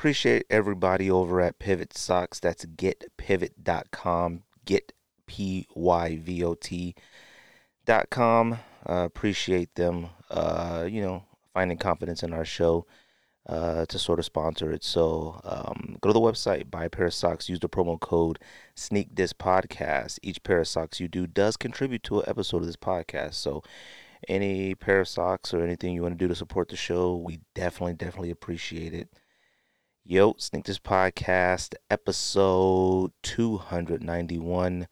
appreciate everybody over at Pivot Socks. That's getpivot.com. Get P Y V O T dot com. Uh, appreciate them, uh, you know, finding confidence in our show uh, to sort of sponsor it. So um, go to the website, buy a pair of socks, use the promo code Sneak Diss Podcast. Each pair of socks you do does contribute to an episode of this podcast. So any pair of socks or anything you want to do to support the show, we definitely, definitely appreciate it. Yo, Sneak Diss Podcast, episode 291.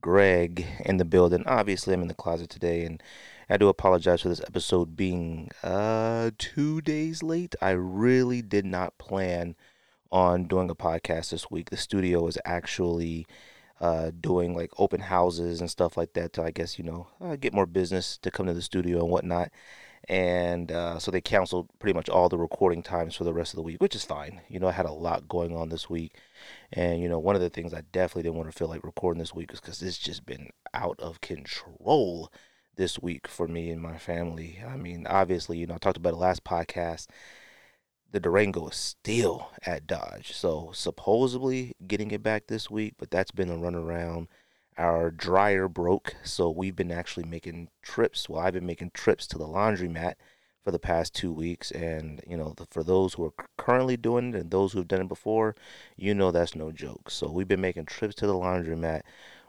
Greg in the building. Obviously, I'm in the closet today, and I do apologize for this episode being uh two days late. I really did not plan on doing a podcast this week. The studio is actually uh, doing like open houses and stuff like that to, I guess, you know, uh, get more business to come to the studio and whatnot. And uh, so they canceled pretty much all the recording times for the rest of the week, which is fine. You know, I had a lot going on this week. And, you know, one of the things I definitely didn't want to feel like recording this week is because it's just been out of control this week for me and my family. I mean, obviously, you know, I talked about the last podcast. The Durango is still at Dodge. So supposedly getting it back this week, but that's been a runaround. Our dryer broke, so we've been actually making trips. Well, I've been making trips to the laundromat for the past two weeks. And, you know, the, for those who are currently doing it and those who've done it before, you know that's no joke. So we've been making trips to the laundromat.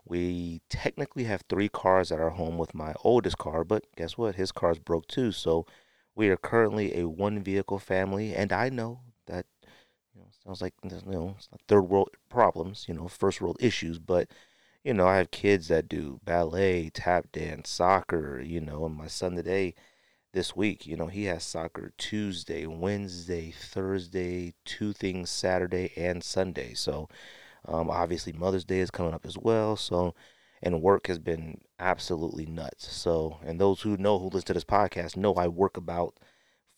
We technically have three cars at our home with my oldest car, but guess what? His car's broke too. So we are currently a one vehicle family. And I know that, you know, sounds like, you know, third world problems, you know, first world issues, but you know, I have kids that do ballet, tap dance, soccer, you know, and my son today, this week, you know, he has soccer Tuesday, Wednesday, Thursday, two things Saturday and Sunday. So, um, obviously, Mother's Day is coming up as well. So, and work has been absolutely nuts. So, and those who know who listen to this podcast know I work about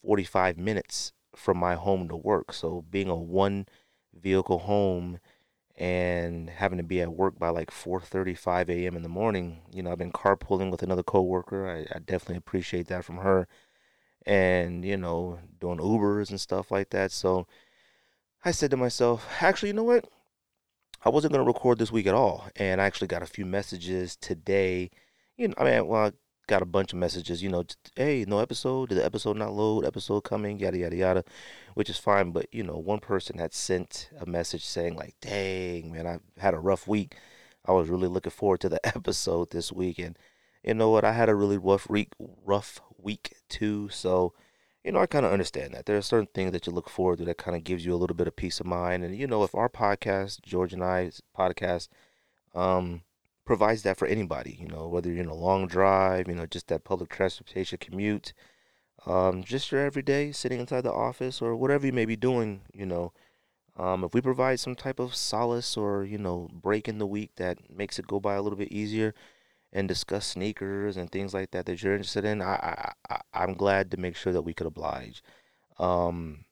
45 minutes from my home to work. So, being a one vehicle home and having to be at work by like 4:35 a.m. in the morning. You know, I've been carpooling with another coworker. I, I definitely appreciate that from her, and you know, doing Ubers and stuff like that. So I said to myself, actually, you know what? I wasn't gonna record this week at all, and I actually got a few messages today. You know, I mean, well, got a bunch of messages, you know, hey, no episode, did the episode not load, episode coming, yada yada yada, which is fine. But you know, one person had sent a message saying like, dang man, I had a rough week. I was really looking forward to the episode this week, and you know what, I had a really rough week, rough week too. So, you know, I kind of understand that there are certain things that you look forward to that kind of gives you a little bit of peace of mind. And you know, if our podcast, George and I's podcast, um, provides that for anybody, you know, whether you're in a long drive, you know, just that public transportation commute, um, just your everyday sitting inside the office or whatever you may be doing, you know. Um, if we provide some type of solace or, you know, break in the week that makes it go by a little bit easier and discuss sneakers and things like that that you're interested in, I, I, I am glad to make sure that we could oblige. Um,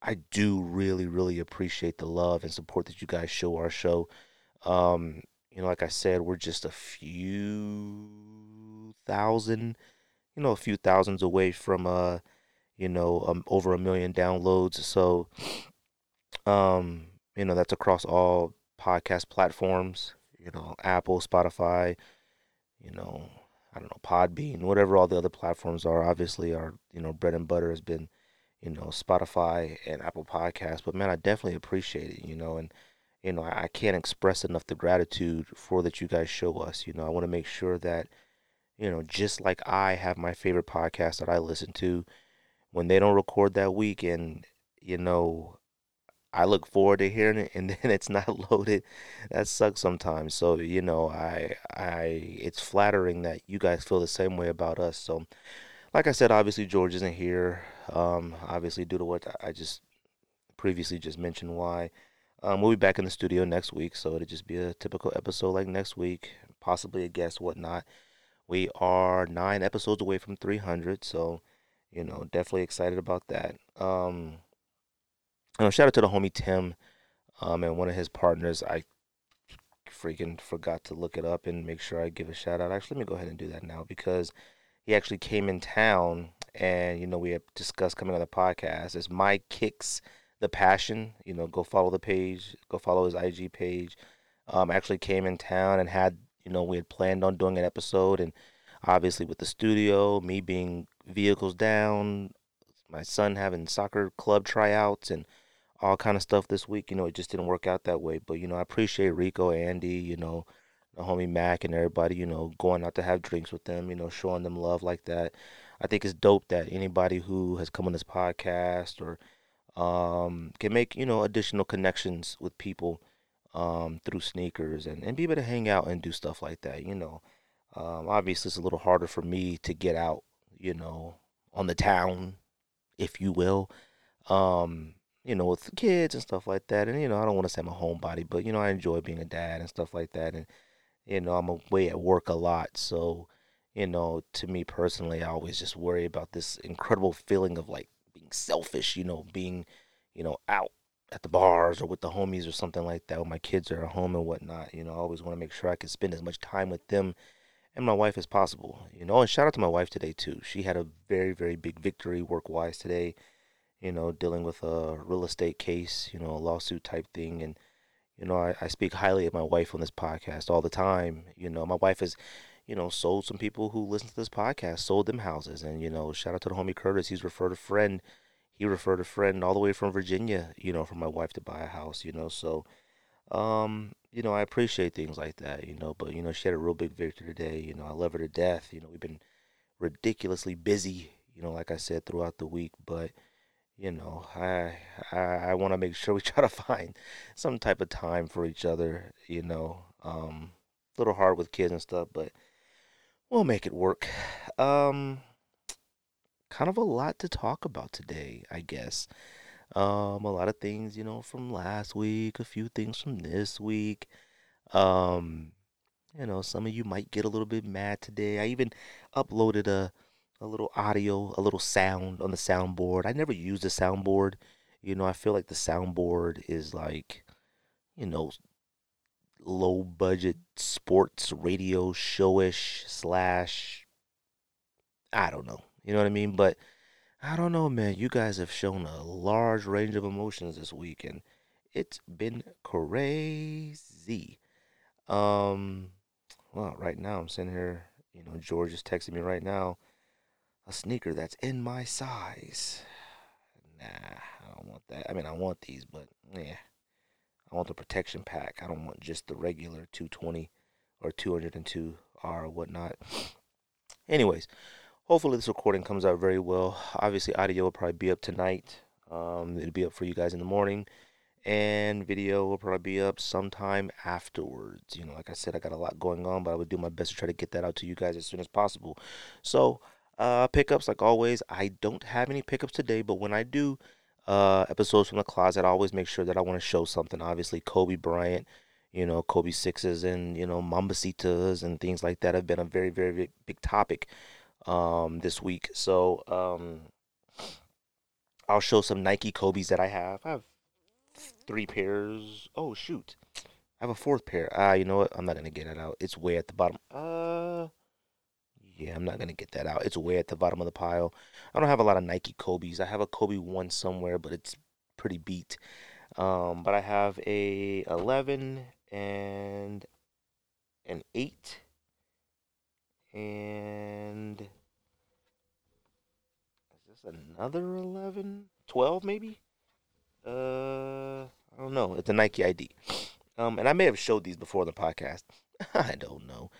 I do really, really appreciate the love and support that you guys show our show. Um, you know, like I said, we're just a few thousand, you know, a few thousands away from uh, you know, um, over a million downloads. So, um, you know, that's across all podcast platforms. You know, Apple, Spotify, you know, I don't know, Podbean, whatever all the other platforms are. Obviously, our you know bread and butter has been, you know, Spotify and Apple Podcasts. But man, I definitely appreciate it. You know, and you know, I can't express enough the gratitude for that you guys show us. You know, I want to make sure that, you know, just like I have my favorite podcast that I listen to, when they don't record that week and, you know, I look forward to hearing it and then it's not loaded. That sucks sometimes. So, you know, I I it's flattering that you guys feel the same way about us. So, like I said, obviously George isn't here. Um, obviously due to what I just previously just mentioned why. Um, we'll be back in the studio next week, so it'll just be a typical episode like next week, possibly a guest, whatnot. We are nine episodes away from 300, so you know, definitely excited about that. Um, you know, shout out to the homie Tim, um, and one of his partners. I freaking forgot to look it up and make sure I give a shout out. Actually, let me go ahead and do that now because he actually came in town, and you know, we have discussed coming on the podcast. It's my kicks the passion. You know, go follow the page, go follow his IG page. Um, actually came in town and had you know we had planned on doing an episode, and obviously with the studio, me being vehicles down, my son having soccer club tryouts and all kind of stuff this week. You know, it just didn't work out that way. But you know, I appreciate Rico, Andy, you know, the homie Mac, and everybody. You know, going out to have drinks with them. You know, showing them love like that. I think it's dope that anybody who has come on this podcast or um, can make you know additional connections with people um, through sneakers and, and be able to hang out and do stuff like that. You know, um, obviously it's a little harder for me to get out. You know, on the town, if you will. Um, you know, with the kids and stuff like that. And you know, I don't want to say I'm a homebody, but you know, I enjoy being a dad and stuff like that. And you know, I'm away at work a lot, so you know, to me personally, I always just worry about this incredible feeling of like selfish, you know, being, you know, out at the bars or with the homies or something like that when my kids are at home and whatnot. You know, I always want to make sure I can spend as much time with them and my wife as possible. You know, and shout out to my wife today too. She had a very, very big victory work wise today, you know, dealing with a real estate case, you know, a lawsuit type thing and you know, I, I speak highly of my wife on this podcast all the time. You know, my wife is you know, sold some people who listen to this podcast, sold them houses. And, you know, shout out to the homie Curtis. He's referred a friend. He referred a friend all the way from Virginia, you know, for my wife to buy a house, you know. So, um, you know, I appreciate things like that, you know. But, you know, she had a real big victory today. You know, I love her to death. You know, we've been ridiculously busy, you know, like I said, throughout the week. But, you know, I I, I want to make sure we try to find some type of time for each other, you know. Um, a little hard with kids and stuff, but We'll make it work. Um, kind of a lot to talk about today, I guess. Um, a lot of things, you know, from last week, a few things from this week. Um, you know, some of you might get a little bit mad today. I even uploaded a a little audio, a little sound on the soundboard. I never used a soundboard. You know, I feel like the soundboard is like, you know, low budget sports radio showish slash I don't know. You know what I mean? But I don't know, man. You guys have shown a large range of emotions this week and it's been crazy. Um well, right now I'm sitting here, you know, George is texting me right now. A sneaker that's in my size. Nah, I don't want that. I mean I want these, but yeah. I want the protection pack. I don't want just the regular 220 or 202R or whatnot. Anyways, hopefully this recording comes out very well. Obviously, audio will probably be up tonight. Um, it'll be up for you guys in the morning, and video will probably be up sometime afterwards. You know, like I said, I got a lot going on, but I would do my best to try to get that out to you guys as soon as possible. So, uh, pickups, like always, I don't have any pickups today, but when I do, uh, episodes from the closet, I always make sure that I want to show something. Obviously, Kobe Bryant, you know, Kobe sixes and you know Mambacitas and things like that have been a very very big, big topic um, this week. So um, I'll show some Nike Kobe's that I have. I have three pairs. Oh shoot, I have a fourth pair. Ah, you know what? I'm not gonna get it out. It's way at the bottom. Uh, yeah, I'm not gonna get that out. It's way at the bottom of the pile. I don't have a lot of Nike Kobe's. I have a Kobe one somewhere, but it's pretty beat. Um, but I have a 11 and an 8 and is this another 11 12 maybe? Uh i don't know. It's a nike id um and i may have showed these before the podcast. I don't know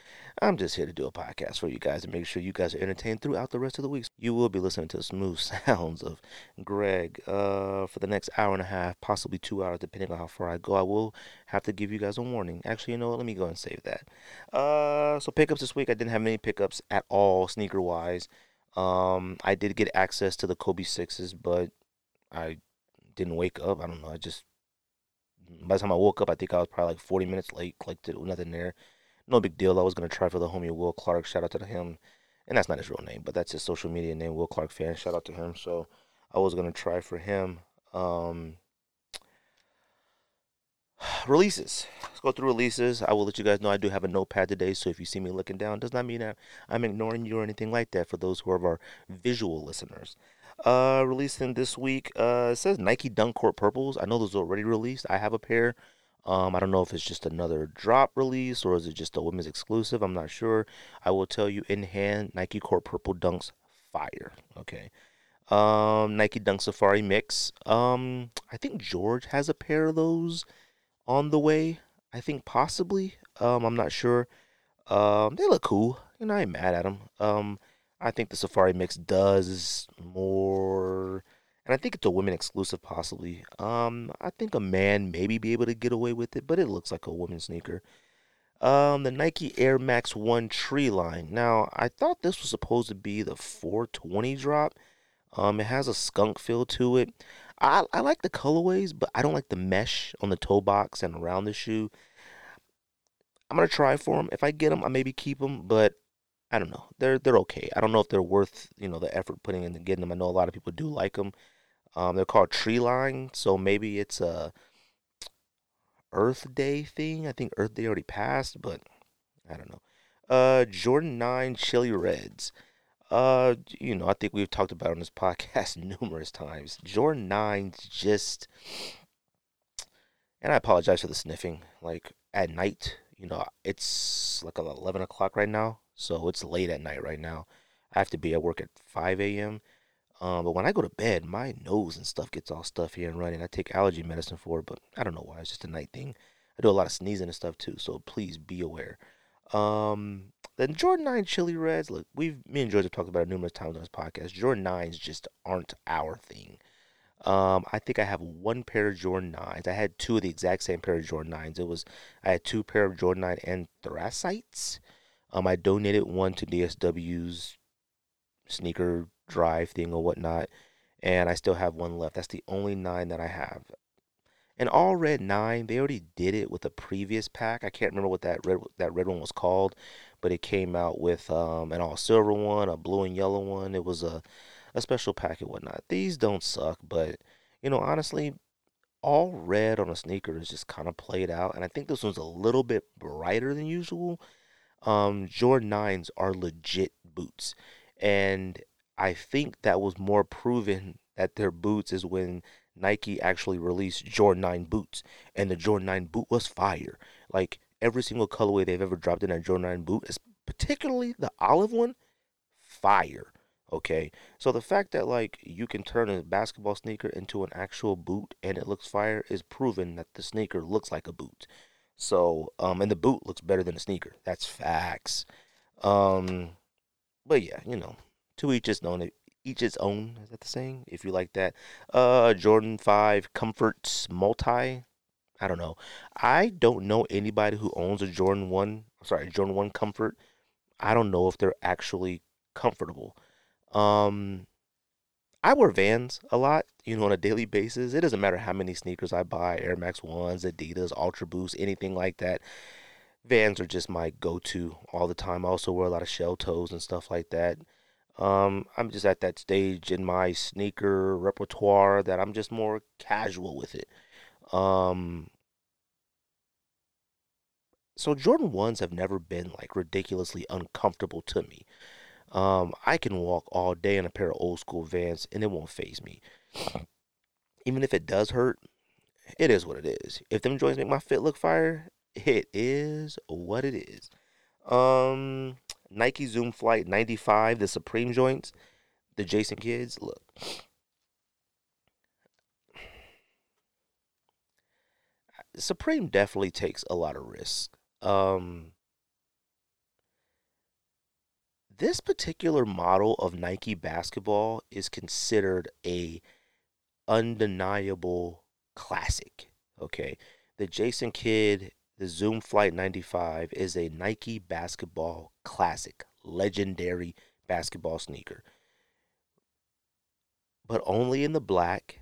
I'm just here to do a podcast for you guys and make sure you guys are entertained throughout the rest of the week. You will be listening to the smooth sounds of Greg uh, for the next hour and a half, possibly two hours, depending on how far I go. I will have to give you guys a warning. Actually, you know what? Let me go and save that. Uh, so pickups this week, I didn't have many pickups at all, sneaker wise. Um, I did get access to the Kobe sixes, but I didn't wake up. I don't know. I just by the time I woke up, I think I was probably like 40 minutes late. Like, nothing there no big deal. I was gonna try for the homie Will Clark. Shout out to him, and that's not his real name, but that's his social media name, Will Clark fan. Shout out to him. So I was gonna try for him. Um, releases. Let's go through releases. I will let you guys know I do have a notepad today, so if you see me looking down, does not mean that I'm ignoring you or anything like that. For those who are our visual listeners, Uh, releasing this week. Uh, it says Nike Dunk Court Purples. I know those are already released. I have a pair. Um, I don't know if it's just another drop release or is it just a women's exclusive. I'm not sure. I will tell you in hand, Nike Court Purple Dunks fire. Okay. Um, Nike Dunk Safari Mix. Um, I think George has a pair of those on the way. I think possibly. Um, I'm not sure. Um, they look cool. You know, I ain't mad at them. Um, I think the Safari Mix does more, and I think it's a women exclusive possibly. Um, I think a man maybe be able to get away with it, but it looks like a women's sneaker. Um, the Nike Air Max One Tree line. Now, I thought this was supposed to be the 420 drop. Um, it has a skunk feel to it. I I like the colorways, but I don't like the mesh on the toe box and around the shoe. I'm gonna try for them. If I get them, I maybe keep them, but I don't know. They're they're okay. I don't know if they're worth you know the effort putting into getting them. I know a lot of people do like them. Um, they're called tree line, so maybe it's a Earth Day thing. I think Earth Day already passed, but I don't know. Uh, Jordan Nine Chili Reds. Uh, you know, I think we've talked about on this podcast numerous times. Jordan Nines just, and I apologize for the sniffing. Like at night, you know, it's like eleven o'clock right now, so it's late at night right now. I have to be at work at five a.m. Um, but when I go to bed, my nose and stuff gets all stuffy and running. I take allergy medicine for it, but I don't know why. It's just a night thing. I do a lot of sneezing and stuff too, so please be aware. Um, then Jordan 9 Chili Reds. Look, we've me and George have talked about it numerous times on this podcast. Jordan 9s just aren't our thing. Um, I think I have one pair of Jordan 9s. I had two of the exact same pair of Jordan 9s. It was I had two pair of Jordan 9 anthracites. Um, I donated one to DSW's sneaker drive thing or whatnot, and I still have one left. That's the only nine that I have. And all red nine, they already did it with a previous pack. I can't remember what that red that red one was called, but it came out with um, an all silver one, a blue and yellow one. It was a a special pack and whatnot. These don't suck, but you know honestly, all red on a sneaker is just kind of played out, and I think this one's a little bit brighter than usual. Um, Jordan nines are legit boots, and I think that was more proven that their boots is when Nike actually released Jordan 9 boots, and the Jordan 9 boot was fire. Like every single colorway they've ever dropped in a Jordan 9 boot, is particularly the olive one, fire. Okay, so the fact that like you can turn a basketball sneaker into an actual boot and it looks fire is proven that the sneaker looks like a boot. So, um, and the boot looks better than the sneaker. That's facts. Um, but yeah, you know, to each his own. Each its own. Is that the saying? If you like that. Uh, Jordan Five Comforts Multi. I don't know. I don't know anybody who owns a Jordan One. Sorry, Jordan One Comfort. I don't know if they're actually comfortable. Um, I wear Vans a lot, you know, on a daily basis. It doesn't matter how many sneakers I buy, Air Max Ones, Adidas, Ultra Boost, anything like that. Vans are just my go-to all the time. I also wear a lot of shell toes and stuff like that. Um, I'm just at that stage in my sneaker repertoire that I'm just more casual with it. Um, so Jordan 1s have never been like ridiculously uncomfortable to me. Um, I can walk all day in a pair of old school Vans and it won't phase me. Even if it does hurt, it is what it is. If them joints make my fit look fire, it is what it is. Um, Nike Zoom Flight 95, the Supreme joints, the Jason Kidds. Look. Supreme definitely takes a lot of risk. Um, this particular model of Nike basketball is considered a undeniable classic. Okay, the Jason Kidd the Zoom Flight 95 is a Nike basketball classic, legendary basketball sneaker. But only in the black,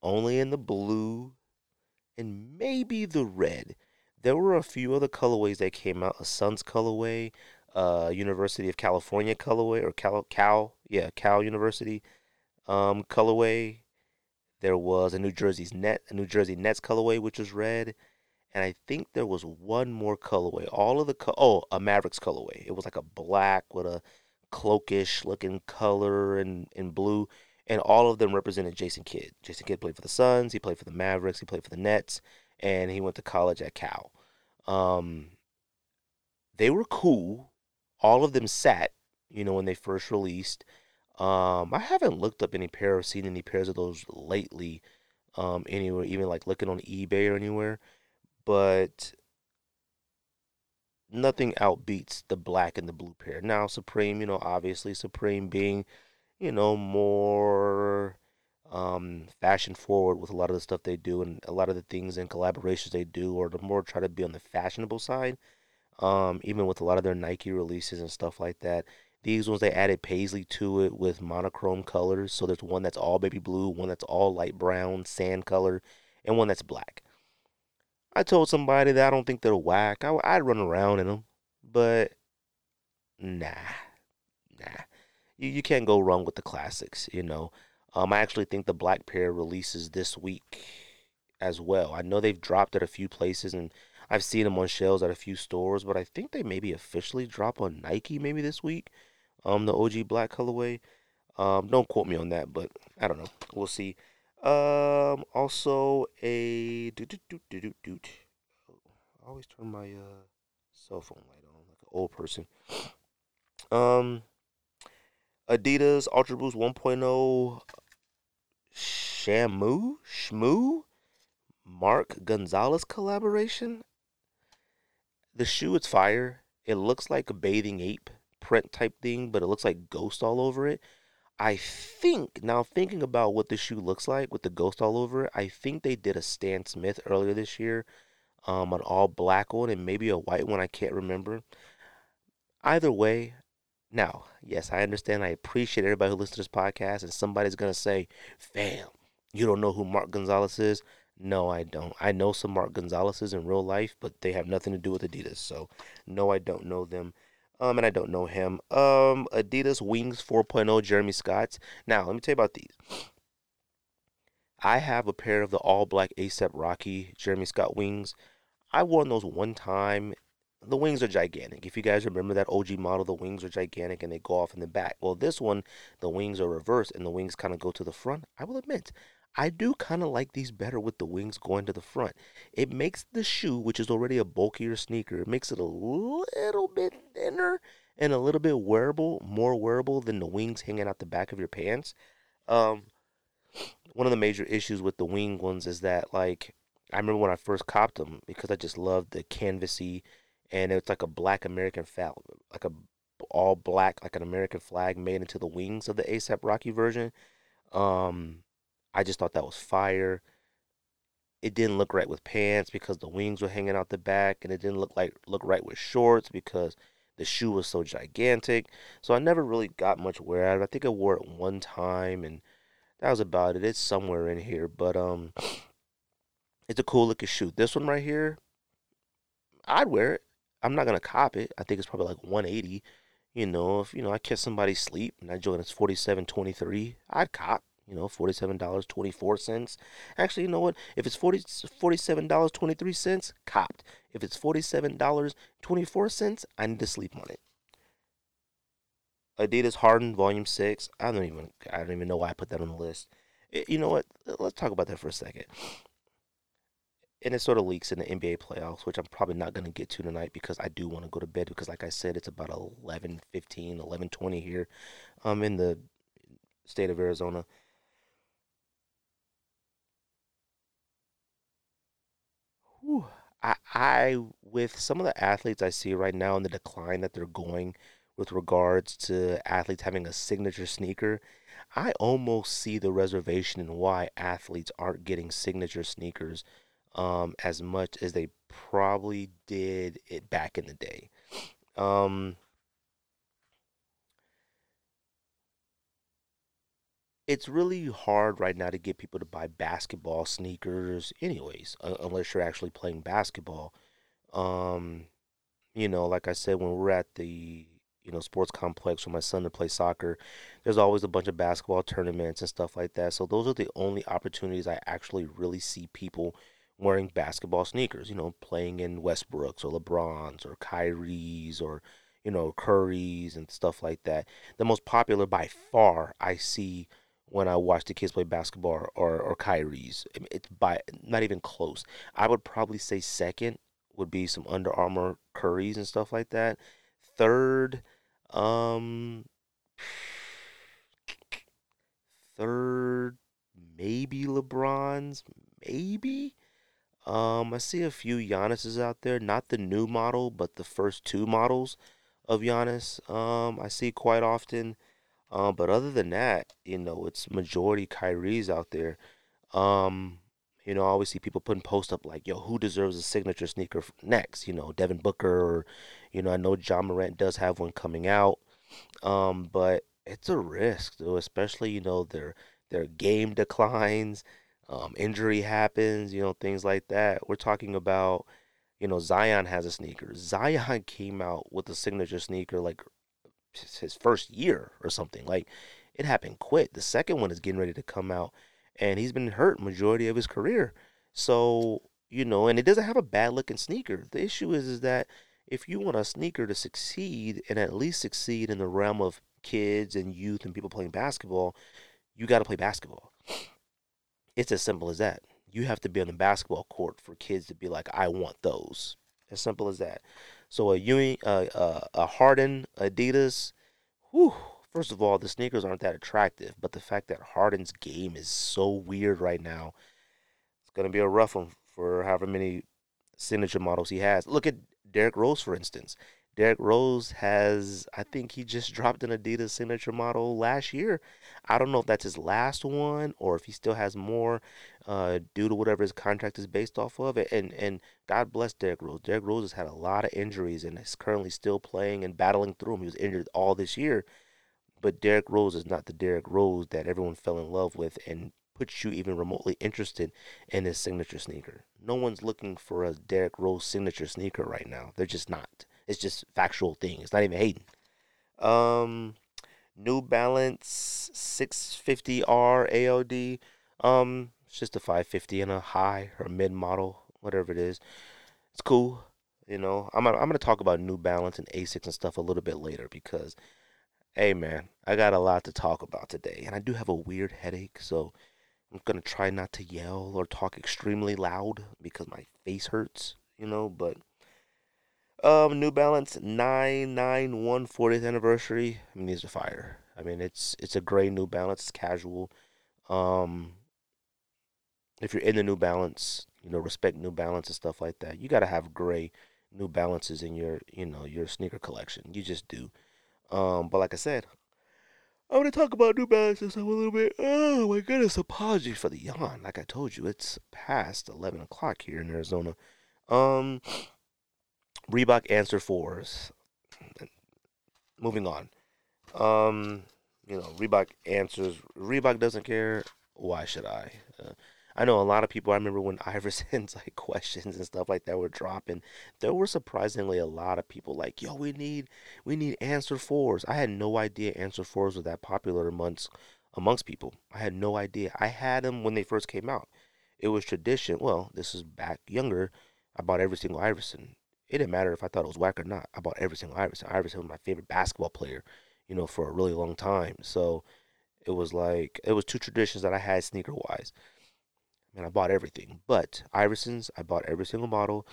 only in the blue, and maybe the red. There were a few other colorways that came out a Suns colorway, uh, University of California colorway, or Cal, Cal yeah, Cal University um, colorway. There was a New Jersey's net, a New Jersey Nets colorway, which was red and I think there was one more colorway. All of the co- oh, a Mavericks colorway. It was like a black with a cloakish looking color and in blue, and all of them represented Jason Kidd. Jason Kidd played for the Suns, he played for the Mavericks, he played for the Nets, and he went to college at Cal. Um, they were cool. All of them sat, you know, when they first released. Um, I haven't looked up any pair or seen any pairs of those lately, um, anywhere, even like looking on eBay or anywhere. But nothing outbeats the black and the blue pair. Now, Supreme, you know, obviously Supreme being, you know, more um, fashion forward with a lot of the stuff they do and a lot of the things and collaborations they do, or the more try to be on the fashionable side. Um, even with a lot of their Nike releases and stuff like that. These ones they added paisley to it with monochrome colors. So there's one that's all baby blue, one that's all light brown, sand color, and one that's black. I told somebody that I don't think they're whack. I, I'd run around in them, but nah, nah. You you can't go wrong with the classics, you know. Um, I actually think the black pair releases this week as well. I know they've dropped at a few places, and I've seen them on shelves at a few stores, but I think they maybe officially drop on Nike maybe this week. Um, the OG black colorway. Um, don't quote me on that, but I don't know. We'll see. Um, also a doot. I always turn my uh cell phone light on like an old person. Um, Adidas Ultra Boost 1.0 Shamu Shmoo Mark Gonzales collaboration. The shoe it's fire. It looks like a bathing ape print type thing, but it looks like ghost all over it. I think now thinking about what the shoe looks like with the ghost all over it, I think they did a Stan Smith earlier this year, um, an all black one and maybe a white one. I can't remember. Either way, now, yes, I understand. I appreciate everybody who listens to this podcast, and somebody's gonna say, "Fam, you don't know who Mark Gonzales is." No, I don't. I know some Mark Gonzalez's in real life, but they have nothing to do with Adidas. So, no, I don't know them. Um, and I don't know him. Um, Adidas Wings 4.0 Jeremy Scotts. Now, let me tell you about these. I have a pair of the all black ASAP Rocky Jeremy Scott wings. I wore those one time the wings are gigantic. If you guys remember that OG model, the wings are gigantic and they go off in the back. Well, this one, the wings are reversed and the wings kind of go to the front. I will admit, I do kind of like these better with the wings going to the front. It makes the shoe, which is already a bulkier sneaker, it makes it a little bit thinner and a little bit wearable, more wearable than the wings hanging out the back of your pants. Um, one of the major issues with the wing ones is that, like, I remember when I first copped them because I just loved the canvasy and it's like a black American flag, like a all black, like an American flag made into the wings of the ASAP Rocky version. Um, I just thought that was fire. It didn't look right with pants because the wings were hanging out the back, and it didn't look like look right with shorts because the shoe was so gigantic. So I never really got much wear out of it. I think I wore it one time, and that was about it. It's somewhere in here, but um, it's a cool looking shoe. This one right here, I'd wear it. I'm not gonna cop it. I think it's probably like 180. You know, if you know I catch somebody sleep and I join it's 47.23, I'd cop. You know, forty-seven dollars twenty-four cents. Actually, you know what? If it's forty forty-seven dollars twenty-three cents, copped. If it's forty-seven dollars twenty-four cents, I need to sleep on it. Adidas Harden Volume Six. I don't even. I don't even know why I put that on the list. It, you know what? Let's talk about that for a second and it sort of leaks in the NBA playoffs, which I'm probably not going to get to tonight because I do want to go to bed because, like I said, it's about 11, 15, 11, 20 here um, in the state of Arizona. Whew. I, I, with some of the athletes I see right now in the decline that they're going with regards to athletes having a signature sneaker, I almost see the reservation in why athletes aren't getting signature sneakers um, as much as they probably did it back in the day. Um, it's really hard right now to get people to buy basketball sneakers, anyways, unless you're actually playing basketball. Um, you know, like I said, when we're at the you know sports complex for my son to play soccer, there's always a bunch of basketball tournaments and stuff like that. So those are the only opportunities I actually really see people wearing basketball sneakers, you know, playing in Westbrook's or LeBron's or Kyrie's or, you know, Curry's and stuff like that. The most popular by far I see when I watch the kids play basketball or or Kyrie's. It's by not even close. I would probably say second would be some Under Armour Curry's and stuff like that. Third, um, third maybe LeBron's, maybe. Um, I see a few Giannis's out there, not the new model, but the first two models of Giannis. Um, I see quite often. Um, but other than that, you know, it's majority Kyrie's out there. Um, you know, I always see people putting posts up like, "Yo, who deserves a signature sneaker next?" You know, Devin Booker, or you know, I know Ja Morant does have one coming out. Um, but it's a risk, though, especially you know their their game declines, um, injury happens, you know, things like that. We're talking about, you know, Zion has a sneaker. Zion came out with a signature sneaker like his first year or something. Like it happened quick. The second one is getting ready to come out, and he's been hurt majority of his career. So you know, and it doesn't have a bad looking sneaker. The issue is is that if you want a sneaker to succeed and at least succeed in the realm of kids and youth and people playing basketball, you got to play basketball. It's as simple as that. You have to be on the basketball court for kids to be like, I want those. As simple as that. So a Ewing, uh, uh, a Harden, Adidas, whew, first of all, the sneakers aren't that attractive, but the fact that Harden's game is so weird right now, it's gonna be a rough one for however many signature models he has. Look at Derrick Rose, for instance. Derrick Rose has, I think he just dropped an Adidas signature model last year. I don't know if that's his last one or if he still has more uh, due to whatever his contract is based off of. And and God bless Derrick Rose. Derrick Rose has had a lot of injuries and is currently still playing and battling through them. He was injured all this year. But Derrick Rose is not the Derrick Rose that everyone fell in love with and puts you even remotely interested in his signature sneaker. No one's looking for a Derrick Rose signature sneaker right now. They're just not. It's just factual thing. It's not even hating. Um, New Balance 650R AOD. Um, it's just a 550 and a high or mid model, whatever it is. It's cool. You know, I'm I'm gonna talk about New Balance and Asics and stuff a little bit later because, hey man, I got a lot to talk about today, and I do have a weird headache, so I'm gonna try not to yell or talk extremely loud because my face hurts. You know, but um, New Balance 991 40th anniversary. I mean, these are fire. I mean, it's it's a gray New Balance, it's casual. Um, if you're in the New Balance, you know, respect New Balance and stuff like that. You gotta have gray New Balances in your, you know, your sneaker collection. You just do. Um, but like I said, I'm gonna talk about New Balances a little bit. Oh my goodness! Apologies for the yawn. Like I told you, it's past 11 o'clock here in Arizona. Um, Reebok answer fours. Moving on. Um, you know, Reebok answers. Reebok doesn't care. Why should I? Uh, I know a lot of people. I remember when Iverson's like questions and stuff like that were dropping. There were surprisingly a lot of people like, "Yo, we need, we need answer fours." I had no idea answer fours were that popular amongst amongst people. I had no idea. I had them when they first came out. It was tradition. Well, this is back younger. I bought every single Iverson it didn't matter if I thought it was whack or not. I bought every single Iverson. Iverson was my favorite basketball player, you know, for a really long time. So it was like it was two traditions that I had sneaker wise. And I bought everything, but Iversons, I bought every single model,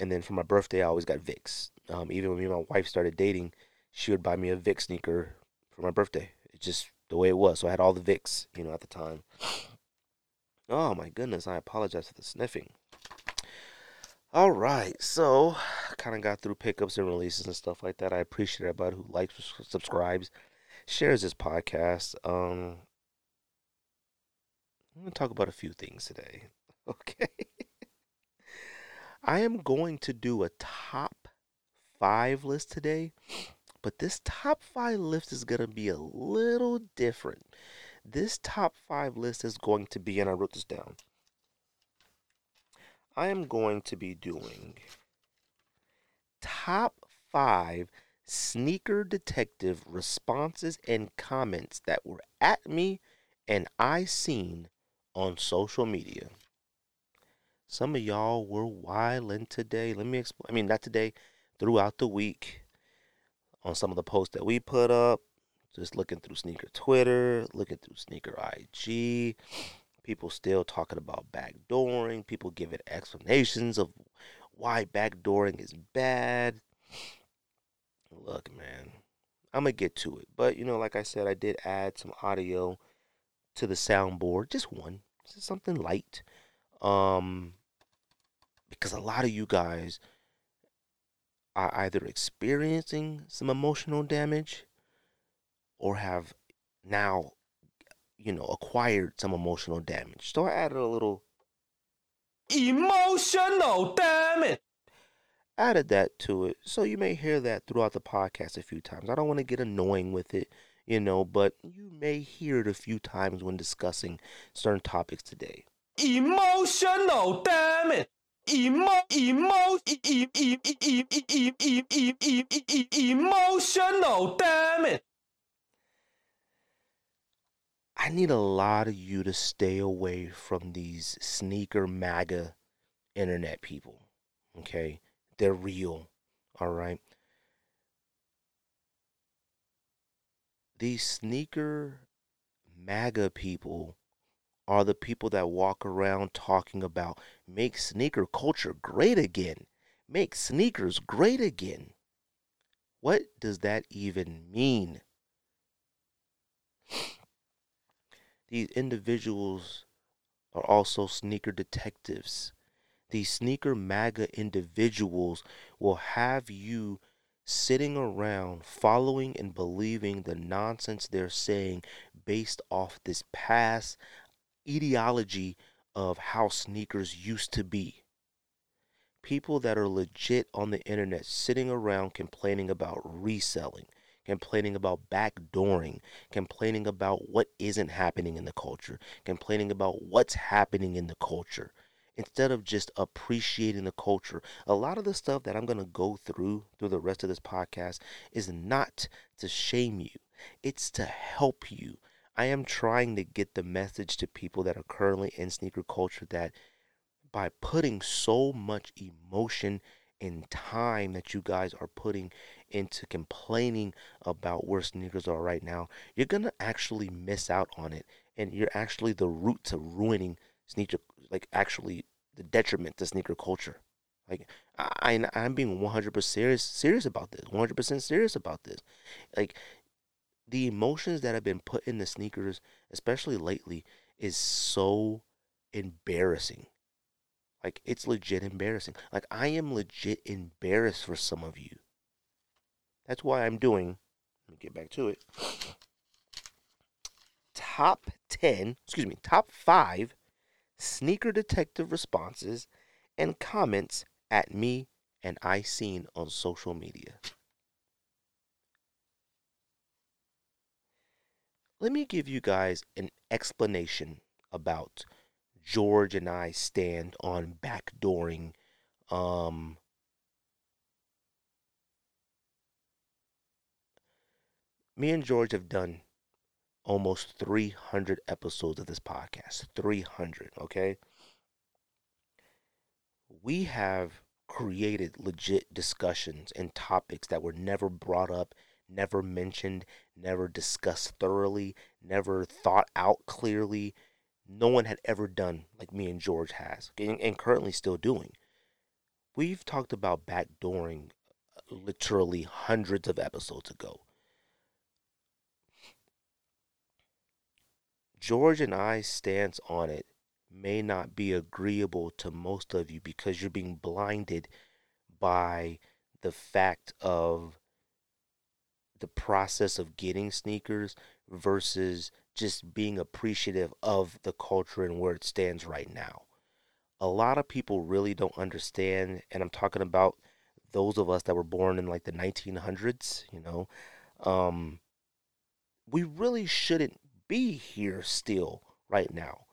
and then for my birthday, I always got Vicks. Um, even when me and my wife started dating, she would buy me a Vic sneaker for my birthday. It's just the way it was. So I had all the Vicks, you know, at the time. Oh my goodness, I apologize for the sniffing. All right, so kind of got through pickups and releases and stuff like that. I appreciate everybody who likes, subscribes, shares this podcast. Um, I'm going to talk about a few things today. Okay. I am going to do a top five list today, but this top five list is going to be a little different. This top five list is going to be, and I wrote this down I am going to be doing top five sneaker detective responses and comments that were at me and I seen on social media. Some of y'all were wilding today. Let me explain. I mean, not today, throughout the week on some of the posts that we put up. Just looking through sneaker Twitter, looking through sneaker IG. People still talking about backdooring. People giving explanations of why backdooring is bad. Look, man, I'm gonna get to it. But you know, like I said, I did add some audio to the soundboard, just one, just something light. Um, because a lot of you guys are either experiencing some emotional damage or have now, you know, acquired some emotional damage. So I added a little emotional damage. Added that to it. So you may hear that throughout the podcast a few times. I don't want to get annoying with it, you know, but you may hear it a few times when discussing certain topics today. Emotional damage. Emo, emo, emotional damage. I need a lot of you to stay away from these sneaker MAGA internet people. Okay? They're real. All right? These sneaker MAGA people are the people that walk around talking about make sneaker culture great again. Make sneakers great again. What does that even mean? These individuals are also sneaker detectives. These sneaker MAGA individuals will have you sitting around following and believing the nonsense they're saying based off this past ideology of how sneakers used to be. People that are legit on the internet sitting around complaining about reselling, complaining about backdooring, complaining about what isn't happening in the culture, complaining about what's happening in the culture, instead of just appreciating the culture. A lot of the stuff that I'm going to go through through the rest of this podcast is not to shame you, it's to help you. I am trying to get the message to people that are currently in sneaker culture that by putting so much emotion and time that you guys are putting into complaining about where sneakers are right now, you're gonna actually miss out on it, and you're actually the root to ruining sneaker, like actually the detriment to sneaker culture. Like I, I'm being 100% serious, serious about this. 100% serious about this. Like the emotions that have been put in the sneakers, especially lately, is so embarrassing. Like it's legit embarrassing. Like I am legit embarrassed for some of you. That's why I'm doing, let me get back to it. Top 10, excuse me, top 5 sneaker detective responses and comments at me and I seen on social media. Let me give you guys an explanation about George and I stand on backdooring um me and George have done almost 300 episodes of this podcast. 300, okay? We have created legit discussions and topics that were never brought up, never mentioned, never discussed thoroughly, never thought out clearly. No one had ever done like me and George has, and, and currently still doing. We've talked about backdooring literally hundreds of episodes ago. George and I's stance on it may not be agreeable to most of you because you're being blinded by the fact of the process of getting sneakers versus just being appreciative of the culture and where it stands right now. A lot of people really don't understand, and I'm talking about those of us that were born in like the 1900s, you know. Um, we really shouldn't be here still right now.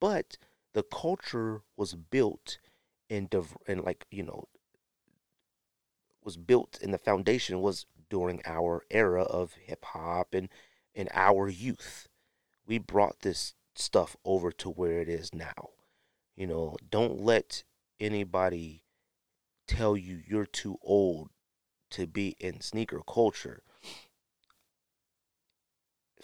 But the culture was built in div- and like you know was built and the foundation was during our era of hip hop and in our youth. We brought this stuff over to where it is now. You know, don't let anybody tell you you're too old to be in sneaker culture.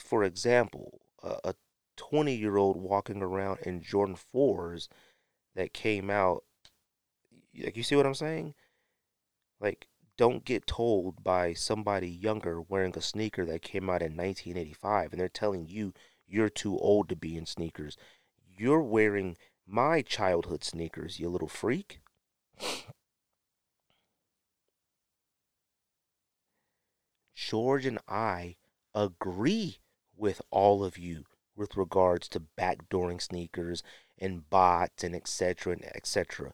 For example, a 20 year old walking around in Jordan 4s that came out. Like, you see what I'm saying? Like, don't get told by somebody younger wearing a sneaker that came out in 1985 and they're telling you you're too old to be in sneakers. You're wearing my childhood sneakers, you little freak. George and I agree with all of you with regards to backdooring sneakers and bots and etc and etc.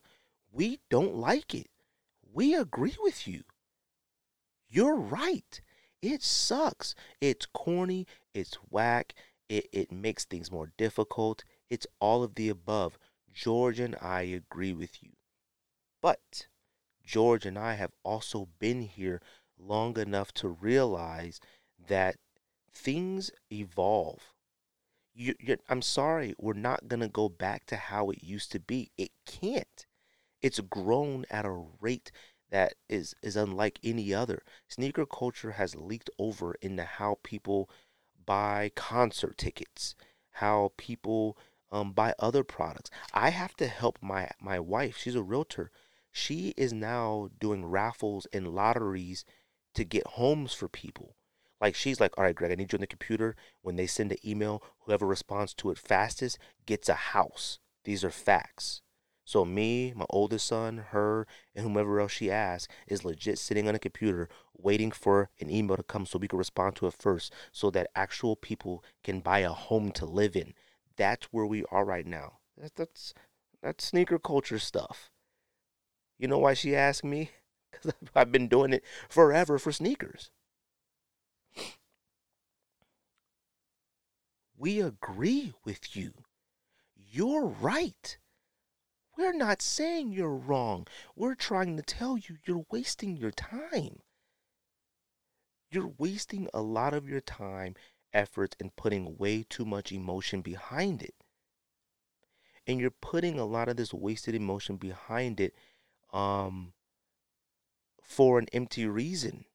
We don't like it. We agree with you. You're right. It sucks. It's corny. It's whack. It, it makes things more difficult. It's all of the above. George and I agree with you. But George and I have also been here long enough to realize that things evolve. You, I'm sorry, we're not going to go back to how it used to be. It can't. It's grown at a rate that is is unlike any other. Sneaker culture has leaked over into how people buy concert tickets, how people um, buy other products. I have to help my my wife. She's a realtor. She is now doing raffles and lotteries to get homes for people. Like she's like, all right, Greg, I need you on the computer. When they send an email, whoever responds to it fastest gets a house. These are facts. So me, my oldest son, her, and whomever else she asks is legit sitting on a computer waiting for an email to come so we can respond to it first so that actual people can buy a home to live in. That's where we are right now. That's that's, that's sneaker culture stuff. You know why she asked me? Because I've been doing it forever for sneakers. We agree with you. You're right. We're not saying you're wrong. We're trying to tell you you're wasting your time. You're wasting a lot of your time, efforts, and putting way too much emotion behind it. And you're putting a lot of this wasted emotion behind it um, for an empty reason.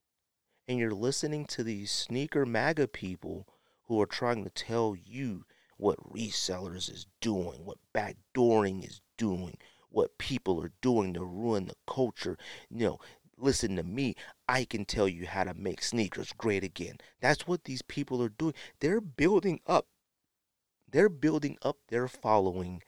And you're listening to these sneaker MAGA people who are trying to tell you what resellers is doing, what backdooring is doing, what people are doing to ruin the culture. You know, listen to me. I can tell you how to make sneakers great again. That's what these people are doing. They're building up. They're building up their following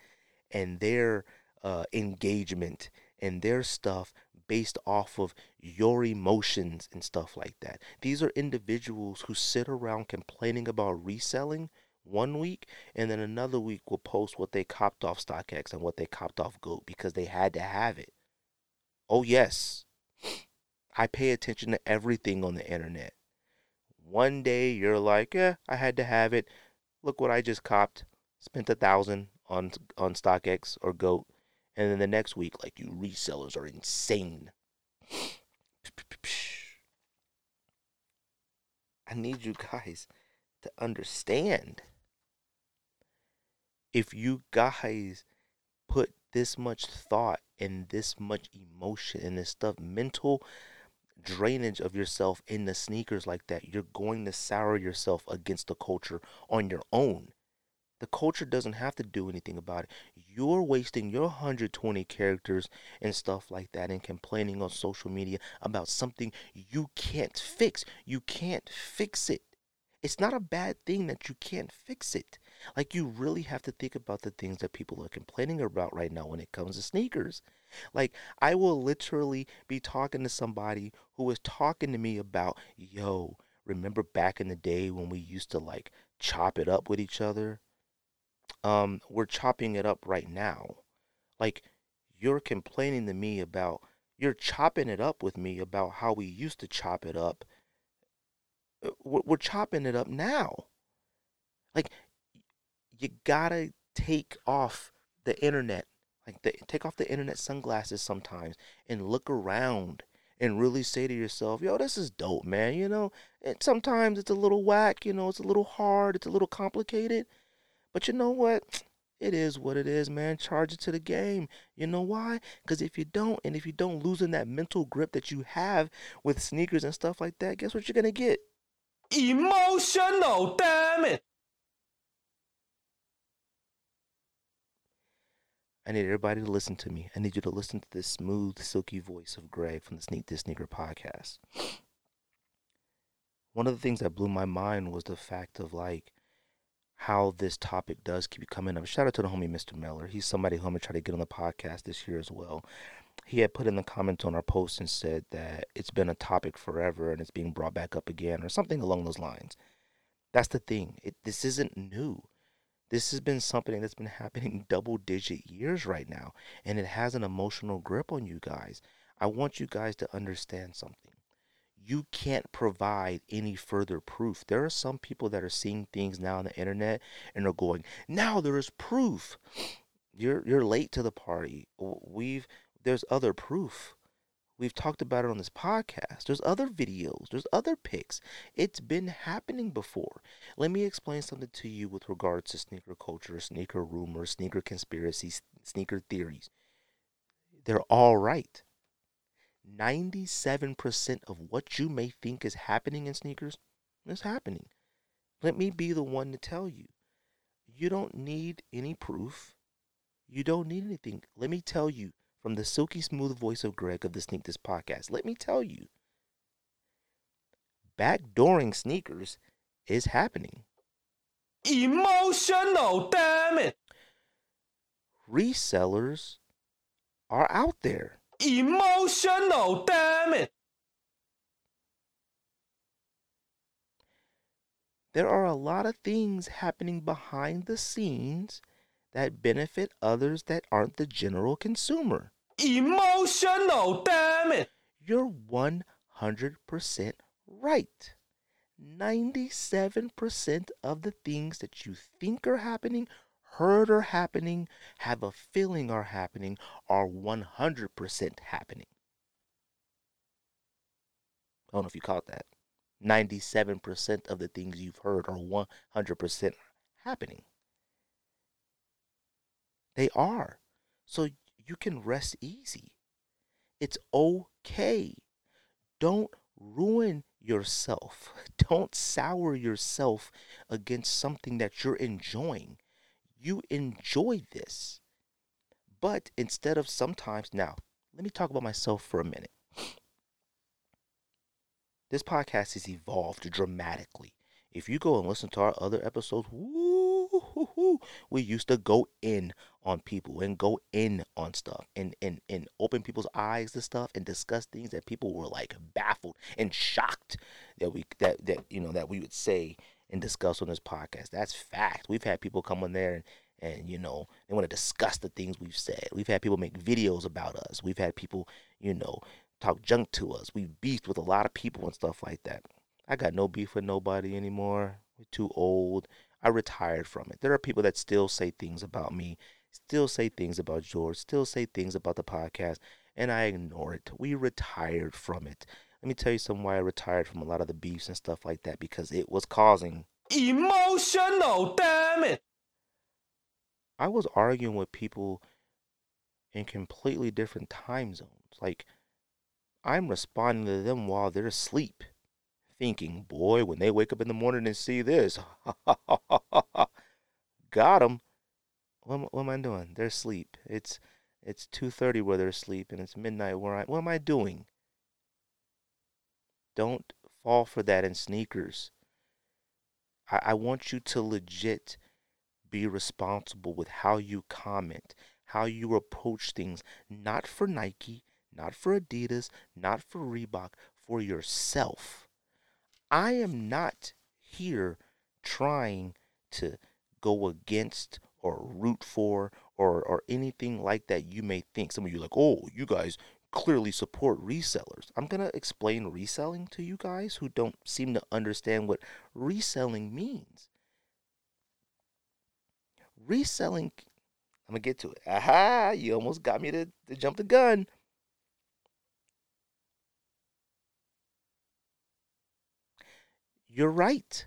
and their uh, engagement and their stuff based off of your emotions and stuff like that. These are individuals who sit around complaining about reselling one week and then another week will post what they copped off StockX and what they copped off GOAT because they had to have it. Oh, yes. I pay attention to everything on the internet. One day you're like, yeah, I had to have it. Look what I just copped. Spent a thousand on on StockX or GOAT. And then the next week, like you resellers are insane. I need you guys to understand if you guys put this much thought and this much emotion and this stuff, mental drainage of yourself in the sneakers like that, you're going to sour yourself against the culture on your own. The culture doesn't have to do anything about it. You're wasting your 120 characters and stuff like that and complaining on social media about something you can't fix. You can't fix it. It's not a bad thing that you can't fix it. Like, you really have to think about the things that people are complaining about right now when it comes to sneakers. Like, I will literally be talking to somebody who was talking to me about, yo, remember back in the day when we used to like chop it up with each other? Um, we're chopping it up right now. Like, you're complaining to me about, you're chopping it up with me about how we used to chop it up uh, we're chopping it up now. Like you gotta take off the internet, like the, take off the internet sunglasses sometimes and look around and really say to yourself, "Yo, this is dope, man." You know, and sometimes it's a little whack. You know, it's a little hard. It's a little complicated, but you know what? It is what it is, man. Charge it to the game. You know why? Because if you don't, and if you don't loosen that mental grip that you have with sneakers and stuff like that, guess what you're gonna get? Emotional, damn it! I need everybody to listen to me. I need you to listen to this smooth, silky voice of Greg from the Sneak Diss Sneaker podcast. One of the things that blew my mind was the fact of like how this topic does keep coming up. Shout out to the homie Mr. Miller. He's somebody who I'm gonna try to get on the podcast this year as well. He had put in the comments on our post and said that it's been a topic forever and it's being brought back up again or something along those lines. That's the thing. It, this isn't new. This has been something that's been happening double digit years right now, and it has an emotional grip on you guys. I want you guys to understand something. You can't provide any further proof. There are some people that are seeing things now on the internet and are going, "Now there is proof." You're you're late to the party. We've there's other proof. We've talked about it on this podcast. There's other videos, there's other pics. It's been happening before. Let me explain something to you with regards to sneaker culture, sneaker rumors, sneaker conspiracies, sneaker theories. They're all right. 97% of what you may think is happening in sneakers is happening. Let me be the one to tell you. You don't need any proof. You don't need anything. Let me tell you from the silky smooth voice of Greg of the Sneak Diss podcast. Let me tell you, backdooring sneakers is happening. Emotional, damn it! Resellers are out there. Emotional, damn it! There are a lot of things happening behind the scenes that benefit others that aren't the general consumer. Emotional, damn it! You're 100% right. 97% of the things that you think are happening, heard are happening, have a feeling are happening, are 100% happening. I don't know if you caught that. 97% of the things you've heard are 100% happening. They are. So you can rest easy. It's okay. Don't ruin yourself. Don't sour yourself against something that you're enjoying. You enjoy this. But instead of sometimes, now, let me talk about myself for a minute. This podcast has evolved dramatically. If you go and listen to our other episodes, we used to go in on people and go in on stuff and, and, and open people's eyes to stuff and discuss things that people were like baffled and shocked that we that that you know that we would say and discuss on this podcast. That's fact. We've had people come on there and and you know they want to discuss the things we've said. We've had people make videos about us. We've had people you know talk junk to us. We've beefed with a lot of people and stuff like that. I got no beef with nobody anymore. We're too old. I retired from it. There are people that still say things about me, still say things about George, still say things about the podcast, and I ignore it. We retired from it. Let me tell you something why I retired from a lot of the beefs and stuff like that because it was causing emotional damn it. I was arguing with people in completely different time zones. Like I'm responding to them while they're asleep thinking, boy, when they wake up in the morning and see this, got them. What, what am I doing? They're asleep. It's it's 2:30 where they're asleep, and it's midnight where I. What am I doing? Don't fall for that in sneakers. I, I want you to legit be responsible with how you comment, how you approach things, not for Nike, not for Adidas, not for Reebok, for yourself. I am not here trying to go against or root for or or anything like that you may think. Some of you like, "Oh, you guys clearly support resellers." I'm going to explain reselling to you guys who don't seem to understand what reselling means. Reselling I'm going to get to it. Aha, you almost got me to, to jump the gun. You're right.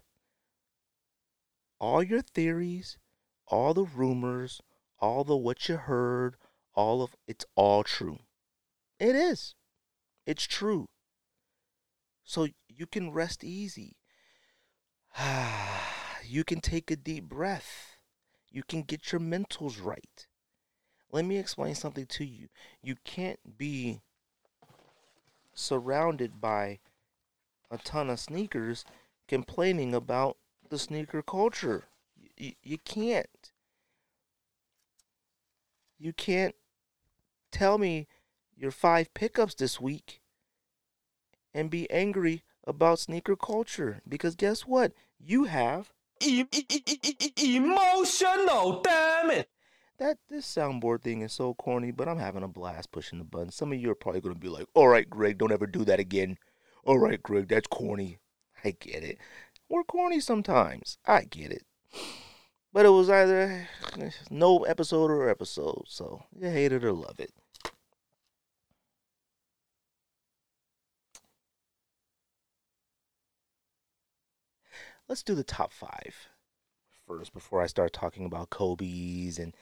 All your theories, all the rumors, all the what you heard, all of it's all true. It is. It's true. So you can rest easy. you can take a deep breath. You can get your mentals right. Let me explain something to you. You can't be surrounded by a ton of sneakers complaining about the sneaker culture. You, you can't. You can't tell me your five pickups this week and be angry about sneaker culture because guess what? You have E- e- e- emotional, damn it. that this soundboard thing is so corny, but I'm having a blast pushing the button. Some of you are probably gonna be like, "All right, Greg, don't ever do that again." All right, Greg, that's corny. I get it. We're corny sometimes. I get it. But it was either no episode or episode, so you hate it or love it. Let's do the top five first before I start talking about Kobe's and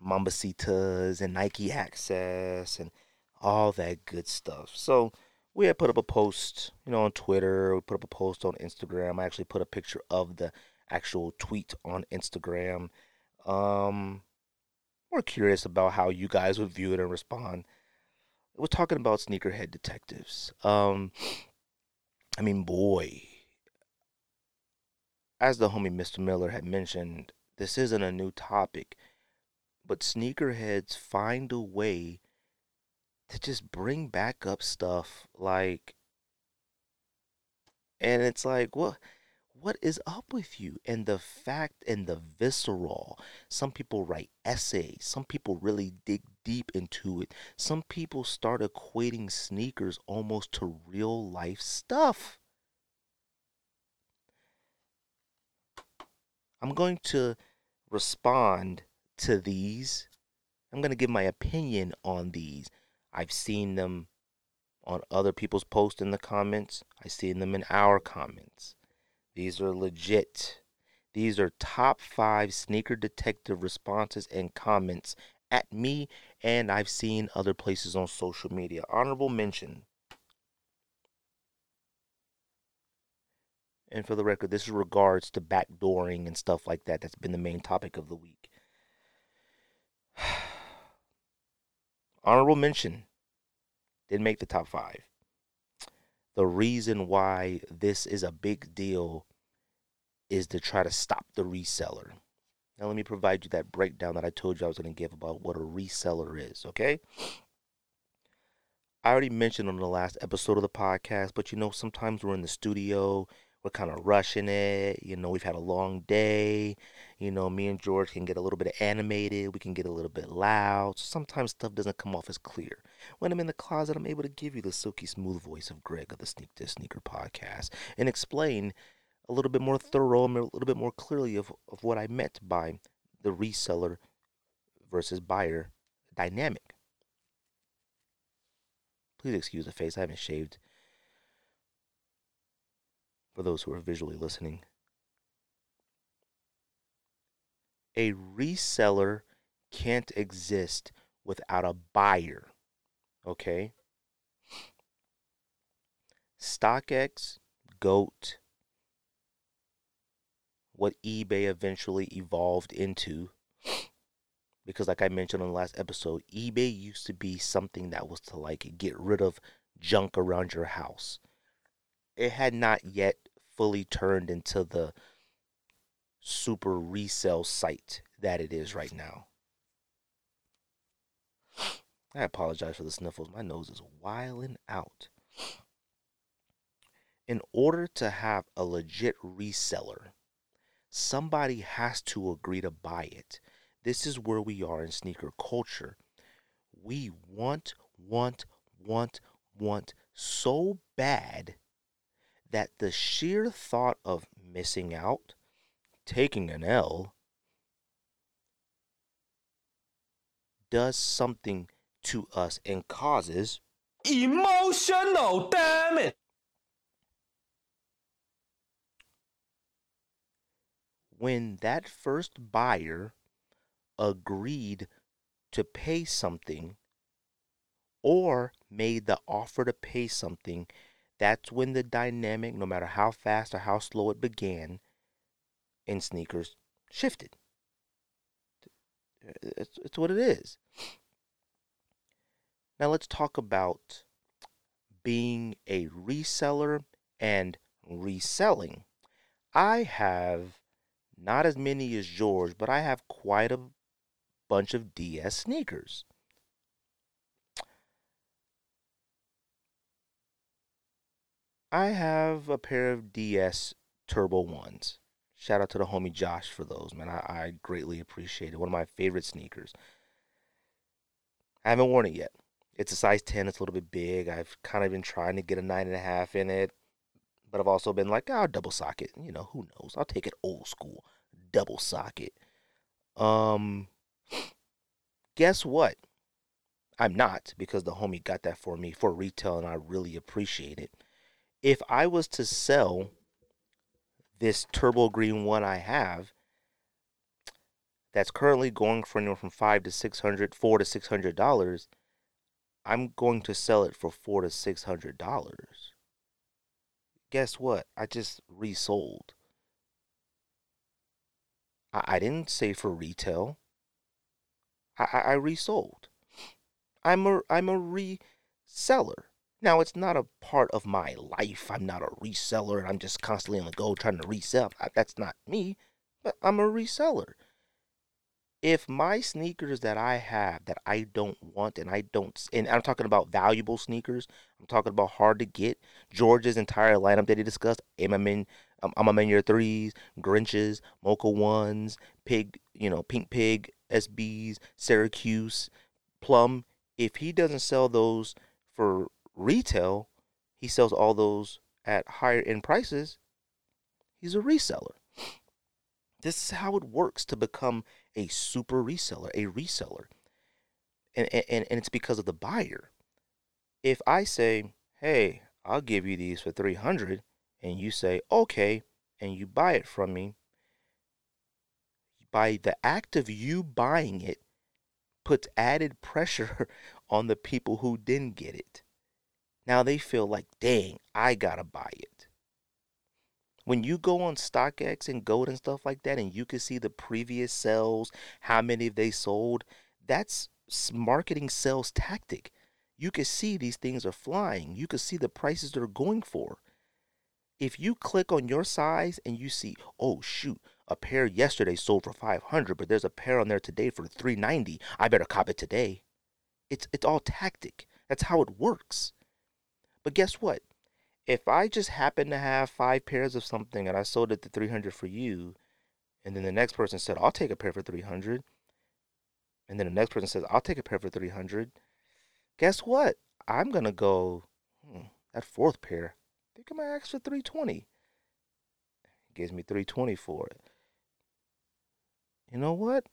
Mambacitas and Nike Access and all that good stuff. So we had put up a post, you know, on Twitter. We put up a post on Instagram. I actually put a picture of the actual tweet on Instagram. Um, we're curious about how you guys would view it and respond. We're talking about sneakerhead detectives. Um, I mean, boy, as the homie Mr. Miller had mentioned, this isn't a new topic, but sneakerheads find a way to just bring back up stuff like and it's like what what is up with you and the fact and the visceral some people write essays some people really dig deep into it some people start equating sneakers almost to real life stuff i'm going to respond to these i'm going to give my opinion on these I've seen them on other people's posts in the comments. I've seen them in our comments. These are legit. These are top five sneaker detective responses and comments at me, and I've seen other places on social media. Honorable mention. And for the record, this is regards to backdooring and stuff like that. That's been the main topic of the week. Honorable mention didn't make the top five. The reason why this is a big deal is to try to stop the reseller. Now, let me provide you that breakdown that I told you I was going to give about what a reseller is, okay? I already mentioned on the last episode of the podcast, but you know, sometimes we're in the studio, we're kind of rushing it. You know, we've had a long day. You know, me and George can get a little bit animated. We can get a little bit loud. So sometimes stuff doesn't come off as clear. When I'm in the closet, I'm able to give you the silky smooth voice of Greg of the Sneak Diss Sneaker podcast and explain a little bit more thorough and a little bit more clearly of, of what I meant by the reseller versus buyer dynamic. Please excuse the face. I haven't shaved for those who are visually listening. A reseller can't exist without a buyer. Okay? StockX, GOAT, what eBay eventually evolved into. Because, like I mentioned on the last episode, eBay used to be something that was to like get rid of junk around your house it had not yet fully turned into the super resale site that it is right now. I apologize for the sniffles. My nose is wiling out. In order to have a legit reseller, somebody has to agree to buy it. This is where we are in sneaker culture. We want, want, want, want so bad that the sheer thought of missing out, taking an L, does something to us and causes Emotional, damage. when that first buyer agreed to pay something or made the offer to pay something, that's when the dynamic, no matter how fast or how slow it began in sneakers, shifted. It's, it's what it is. Now let's talk about being a reseller and reselling. I have not as many as George, but I have quite a bunch of DS sneakers. I have a pair of DS Turbo ones. Shout out to the homie Josh for those, man. I, I greatly appreciate it. One of my favorite sneakers. I haven't worn it yet. It's a size 10, it's a little bit big. I've kind of been trying to get a 9.5 in it, but I've also been like, I'll double socket. You know, who knows? I'll take it old school, double socket. Um, guess what? I'm not because the homie got that for me for retail and I really appreciate it if I was to sell this turbo green one I have, that's currently going for anywhere from five to six hundred, four to six hundred dollars, I'm going to sell it for four to six hundred dollars. Guess what? I just resold. I, I didn't say for retail. I, I, I resold. I'm a I'm a reseller. Now, it's not a part of my life. I'm not a reseller and I'm just constantly on the go trying to resell. That's not me, but I'm a reseller. If my sneakers that I have that I don't want and I don't, and I'm talking about valuable sneakers, I'm talking about hard to get. George's entire lineup that he discussed, I'm um, I'm in your threes, Grinches, Mocha ones, Pig, you know, Pink Pig, SBs, Syracuse, Plum. If he doesn't sell those for retail, he sells all those at higher end prices. He's a reseller. This is how it works to become a super reseller, a reseller. And, and, and it's because of the buyer. If I say, hey, I'll give you these for 300 and you say, okay, and you buy it from me, by the act of you buying it, puts added pressure on the people who didn't get it. Now they feel like, dang, I gotta buy it. When you go on StockX and GOAT and stuff like that, and you can see the previous sales, how many they sold, that's marketing sales tactic. You can see these things are flying. You can see the prices they're going for. If you click on your size and you see, oh shoot, a pair yesterday sold for 500, but there's a pair on there today for 390. I better cop it today. It's it's all tactic. That's how it works. But guess what? If I just happen to have five pairs of something and I sold it to 300 for you, and then the next person said, I'll take a pair for 300, and then the next person says, I'll take a pair for 300, guess what? I'm going to go, hmm, that fourth pair, I think I might ask for 320. It gives me 320 for it. You know what?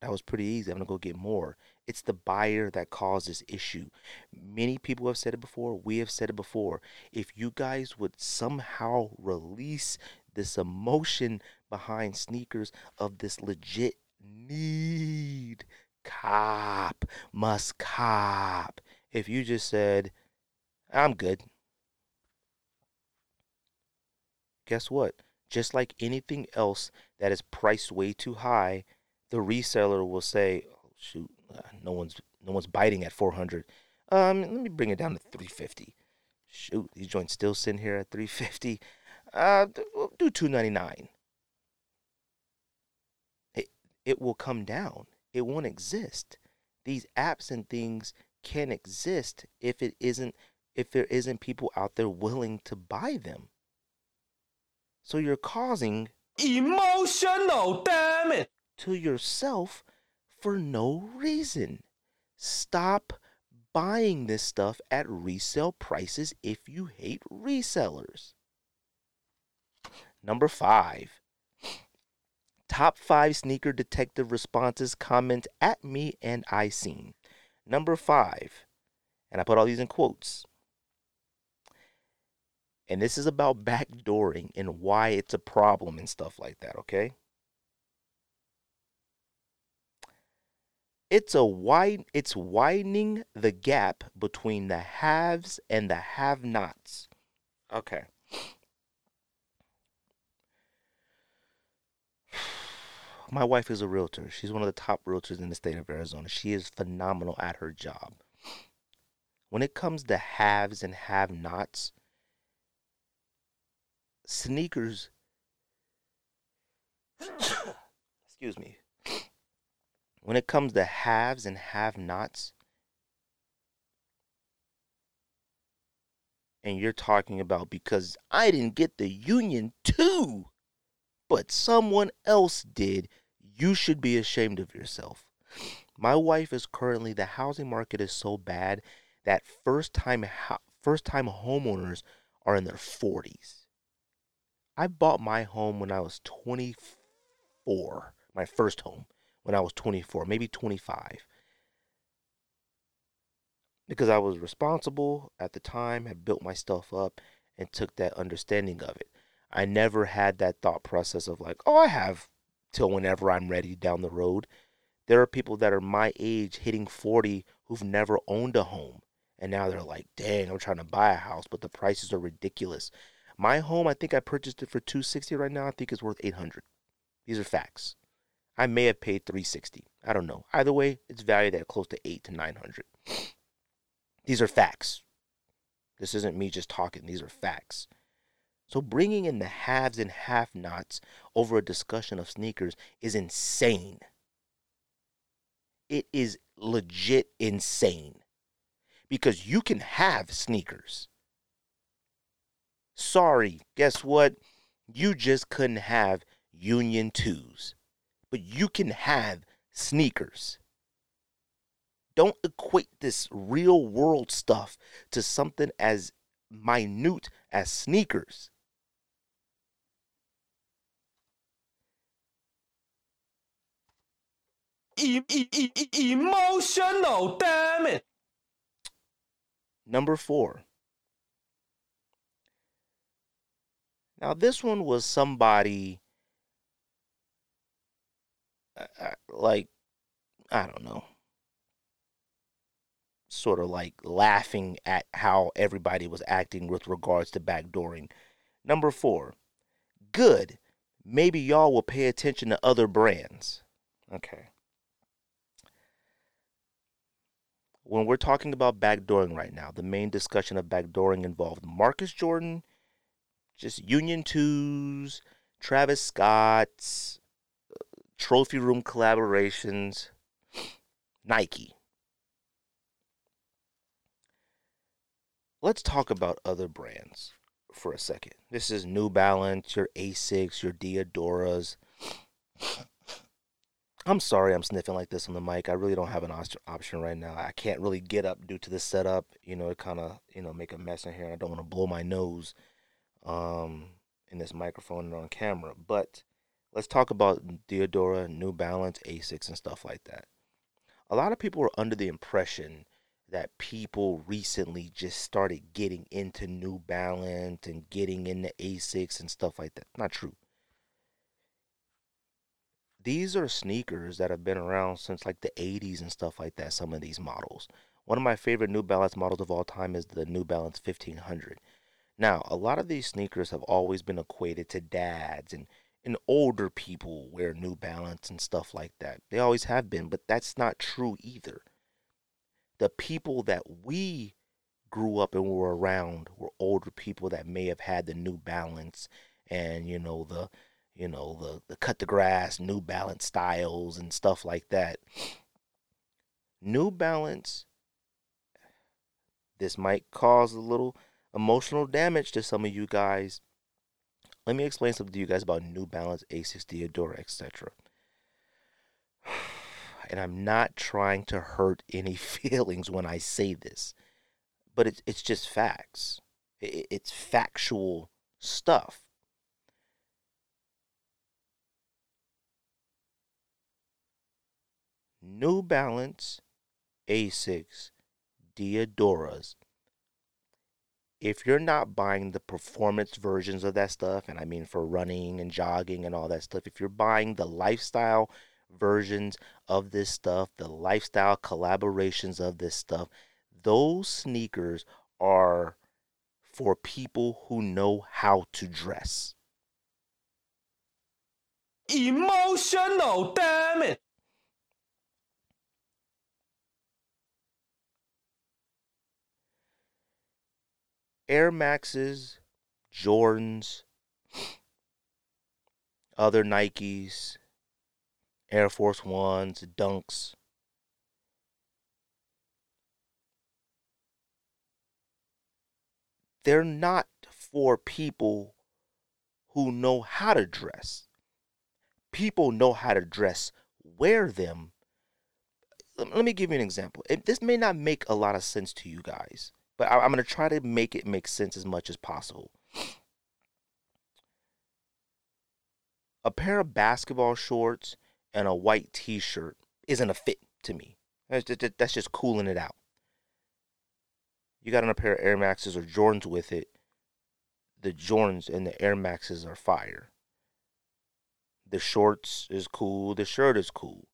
That was pretty easy. I'm going to go get more. It's the buyer that causes issue. Many people have said it before. We have said it before. If you guys would somehow release this emotion behind sneakers of this legit need, cop, must cop. If you just said, I'm good. Guess what? Just like anything else that is priced way too high, the reseller will say, oh, shoot, uh, no one's no one's biting at 400. Um, let me bring it down to 350. Shoot, these joints still sitting here at 350. Uh, we'll do 299. It it will come down. It won't exist. These apps and things can't exist if it isn't if there isn't people out there willing to buy them. So you're causing emotional damage to yourself for no reason. Stop buying this stuff at resale prices if you hate resellers. Number five. Top five sneaker detective responses comment at me and I seen. Number five, and I put all these in quotes. And this is about backdooring and why it's a problem and stuff like that, okay? It's a wide it's widening the gap between the haves and the have-nots. Okay. My wife is a realtor. She's one of the top realtors in the state of Arizona. She is phenomenal at her job. When it comes to haves and have-nots, sneakers excuse me when it comes to haves and have nots, and you're talking about because I didn't get the union too, but someone else did, you should be ashamed of yourself. My wife is currently the housing market is so bad that first time first time homeowners are in their 40s. I bought my home when I was 24, my first home when I was 24, maybe 25. Because I was responsible at the time, had built my stuff up, and took that understanding of it. I never had that thought process of like, oh, I have till whenever I'm ready down the road. There are people that are my age hitting 40 who've never owned a home. And now they're like, dang, I'm trying to buy a house, but the prices are ridiculous. My home, I think I purchased it for 260 right now. I think it's worth 800. These are facts. I may have paid 360. I don't know. Either way, it's valued at close to 8 to 900. These are facts. This isn't me just talking. These are facts. So bringing in the haves and have-nots over a discussion of sneakers is insane. It is legit insane. Because you can have sneakers. Sorry, guess what? You just couldn't have Union 2s but you can have sneakers. Don't equate this real world stuff to something as minute as sneakers. E- e- e- emotional, damn it. Number four. Now, this one was somebody like I don't know, sort of like laughing at how everybody was acting with regards to backdooring. Number four, good. Maybe y'all will pay attention to other brands. Okay. When we're talking about backdooring right now, the main discussion of backdooring involved Marcus Jordan, just Union Twos, Travis Scott's, trophy room collaborations, Nike. Let's talk about other brands for a second. This is New Balance, your Asics, your Diadoras. I'm sorry I'm sniffing like this on the mic. I really don't have an option right now. I can't really get up due to the setup. You know, it kind of, you know, make a mess in here. I don't want to blow my nose um, in this microphone and on camera. But let's talk about Diadora, New Balance, Asics, and stuff like that. A lot of people were under the impression that people recently just started getting into New Balance and getting into Asics and stuff like that. Not true. These are sneakers that have been around since like the 80s and stuff like that, some of these models. One of my favorite New Balance models of all time is the New Balance 1500. Now, a lot of these sneakers have always been equated to dads and and older people wear New Balance and stuff like that. They always have been, but that's not true either. The people that we grew up and were around were older people that may have had the New Balance and you know the you know the the cut the grass New Balance styles and stuff like that. New Balance this might cause a little emotional damage to some of you guys let me explain something to you guys about New Balance, Asics, Diadora, etc. And I'm not trying to hurt any feelings when I say this, but it's it's just facts. It's factual stuff. New Balance, Asics, Diadoras if you're not buying the performance versions of that stuff, and I mean for running and jogging and all that stuff, if you're buying the lifestyle versions of this stuff, the lifestyle collaborations of this stuff, those sneakers are for people who know how to dress. Emotional, damn it. Air Maxes, Jordans, other Nikes, Air Force Ones, Dunks. They're not for people who know how to dress. People know how to dress, wear them. Let me give you an example. This may not make a lot of sense to you guys, but I'm going to try to make it make sense as much as possible. A pair of basketball shorts and a white t shirt isn't a fit to me. That's just, that's just cooling it out. You got on a pair of Air Maxes or Jordans with it. The Jordans and the Air Maxes are fire. The shorts is cool. The shirt is cool.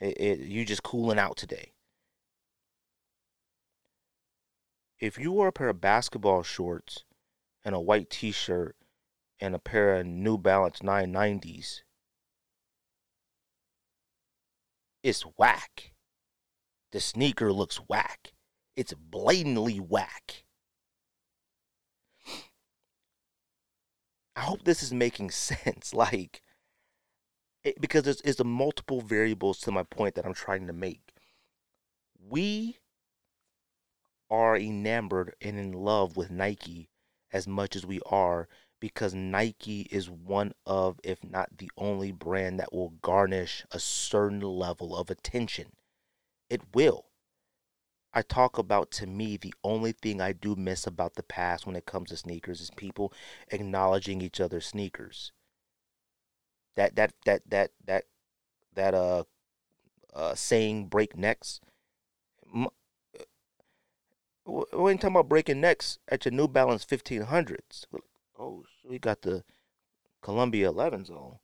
It, it, you just cooling out today. If you wore a pair of basketball shorts and a white t-shirt and a pair of New Balance 990s, it's whack. The sneaker looks whack. It's blatantly whack. I hope this is making sense. Like, it, because it's, it's the multiple variables to my point that I'm trying to make. We are enamored and in love with Nike as much as we are because Nike is one of, if not the only brand that will garnish a certain level of attention. It will. I talk about to me the only thing I do miss about the past when it comes to sneakers is people acknowledging each other's sneakers. That that that that that that uh uh saying break necks we ain't talking about breaking necks at your New Balance 1500s. Oh, we got the Columbia 11s on.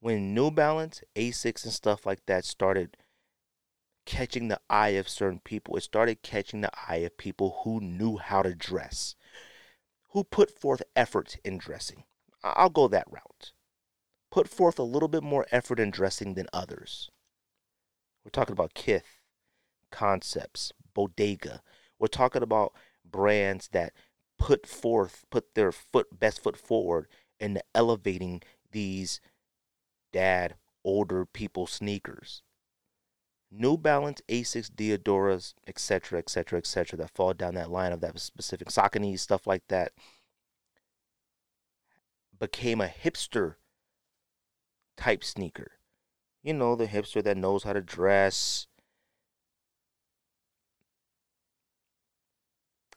When New Balance, Asics, and stuff like that started catching the eye of certain people, it started catching the eye of people who knew how to dress, who put forth effort in dressing. I'll go that route. Put forth a little bit more effort in dressing than others. We're talking about Kith, Concepts, Bodega. We're talking about brands that put forth, put their foot best foot forward in elevating these dad older people sneakers. New Balance, Asics, Diadoras, etc., etc., etc., that fall down that line of that specific Saucony stuff like that, became a hipster type sneaker you know, the hipster that knows how to dress.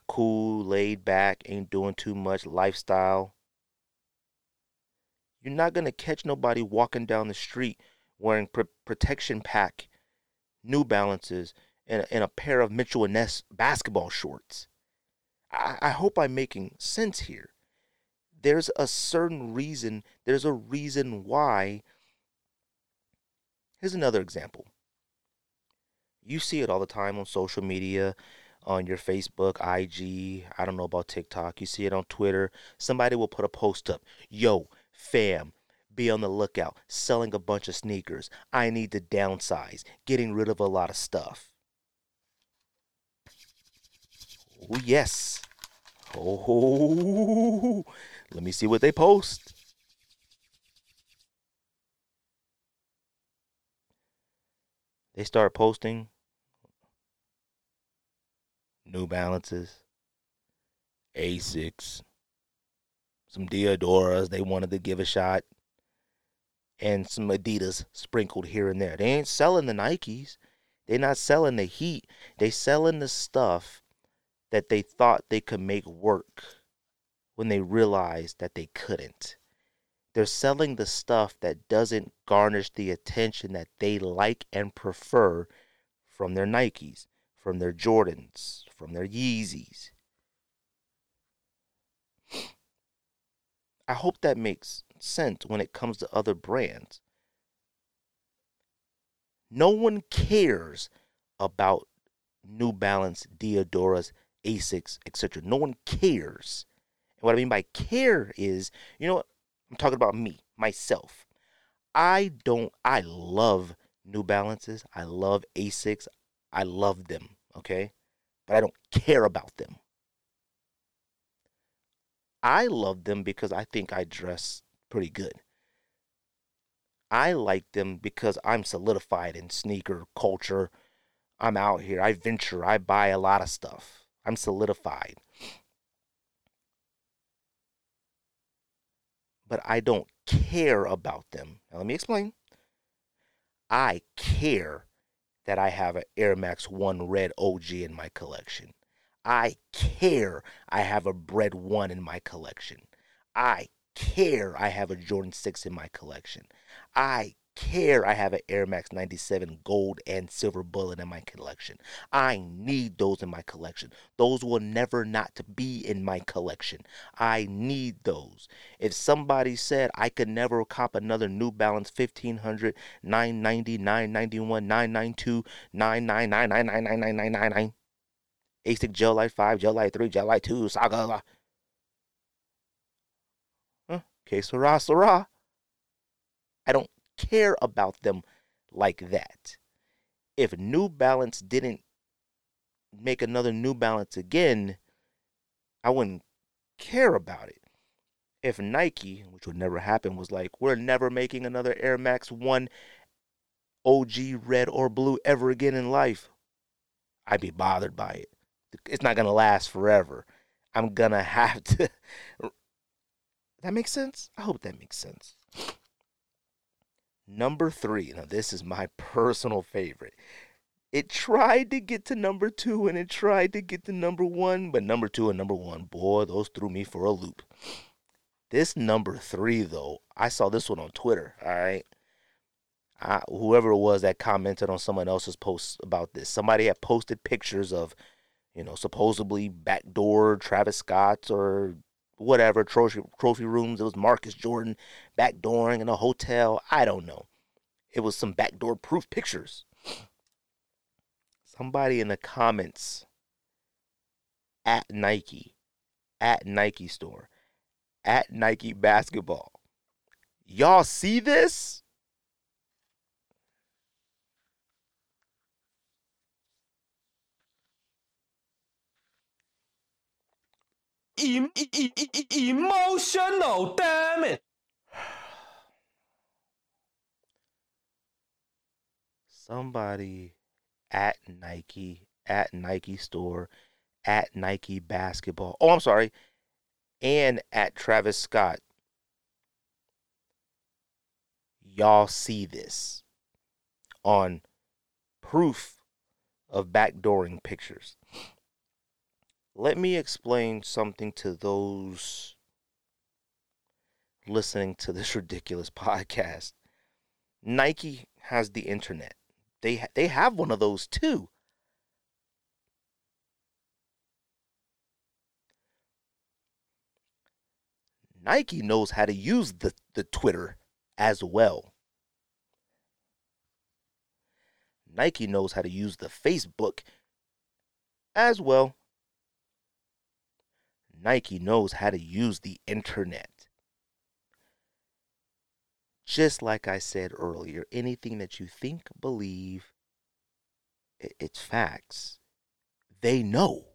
Cool, laid back, ain't doing too much lifestyle. You're not going to catch nobody walking down the street wearing pr- protection pack, New Balances, and, and a pair of Mitchell and Ness basketball shorts. I, I hope I'm making sense here. There's a certain reason, there's a reason why Here's another example. You see it all the time on social media, on your Facebook, IG, I don't know about TikTok. You see it on Twitter. Somebody will put a post up. Yo, fam, be on the lookout. Selling a bunch of sneakers. I need to downsize. Getting rid of a lot of stuff. Oh, yes. Oh, let me see what they post. They start posting New Balances, Asics, some Diadoras they wanted to give a shot, and some Adidas sprinkled here and there. They ain't selling the Nikes. They're not selling the heat. They selling the stuff that they thought they could make work when they realized that they couldn't. They're selling the stuff that doesn't garnish the attention that they like and prefer from their Nikes, from their Jordans, from their Yeezys. I hope that makes sense when it comes to other brands. No one cares about New Balance, Diadoras, Asics, etc. No one cares. And what I mean by care is, you know? I'm talking about me, myself. I don't, I love New Balances. I love Asics. I love them, okay? But I don't care about them. I love them because I think I dress pretty good. I like them because I'm solidified in sneaker culture. I'm out here. I venture. I buy a lot of stuff. I'm solidified. But I don't care about them. Now, let me explain. I care that I have an Air Max 1 Red OG in my collection. I care I have a Bred 1 in my collection. I care I have a Jordan 6 in my collection. I care I have an Air Max 97 gold and silver bullet in my collection. I need those in my collection. Those will never not be in my collection. I need those. If somebody said I could never cop another New Balance 1500, 990, 991, 992, 999, Asic Gel-Lyte 5, Gel-Lyte 3, Gel-Lyte 2, Saga. Huh? Okay, Sarah, Sarah. I don't care about them like that. If New Balance didn't make another New Balance again, I wouldn't care about it. If Nike, which would never happen, was like, we're never making another Air Max 1 OG red or blue ever again in life, I'd be bothered by it. It's not going to last forever. I'm going to have to. that makes sense? I hope that makes sense. Number three. Now, this is my personal favorite. It tried to get to number two and it tried to get to number one, but number two and number one, boy, those threw me for a loop. This number three, though, I saw this one on Twitter. All right. I, whoever it was that commented on someone else's post about this, somebody had posted pictures of, you know, supposedly backdoor Travis Scott's or whatever trophy trophy rooms. It was Marcus Jordan backdooring in a hotel. I don't know. It was some backdoor proof pictures. Somebody in the comments at Nike, at Nike store, at Nike basketball. Y'all see this? Em- e- e- e- emotional, damn it. Somebody at Nike, at Nike store, at Nike basketball. Oh, I'm sorry. And at Travis Scott. Y'all see this on proof of backdooring pictures. Let me explain something to those listening to this ridiculous podcast. Nike has the internet. They ha- they have one of those too. Nike knows how to use the, the Twitter as well. Nike knows how to use the Facebook as well. Nike knows how to use the internet. Just like I said earlier, anything that you think, believe, it's facts. They know.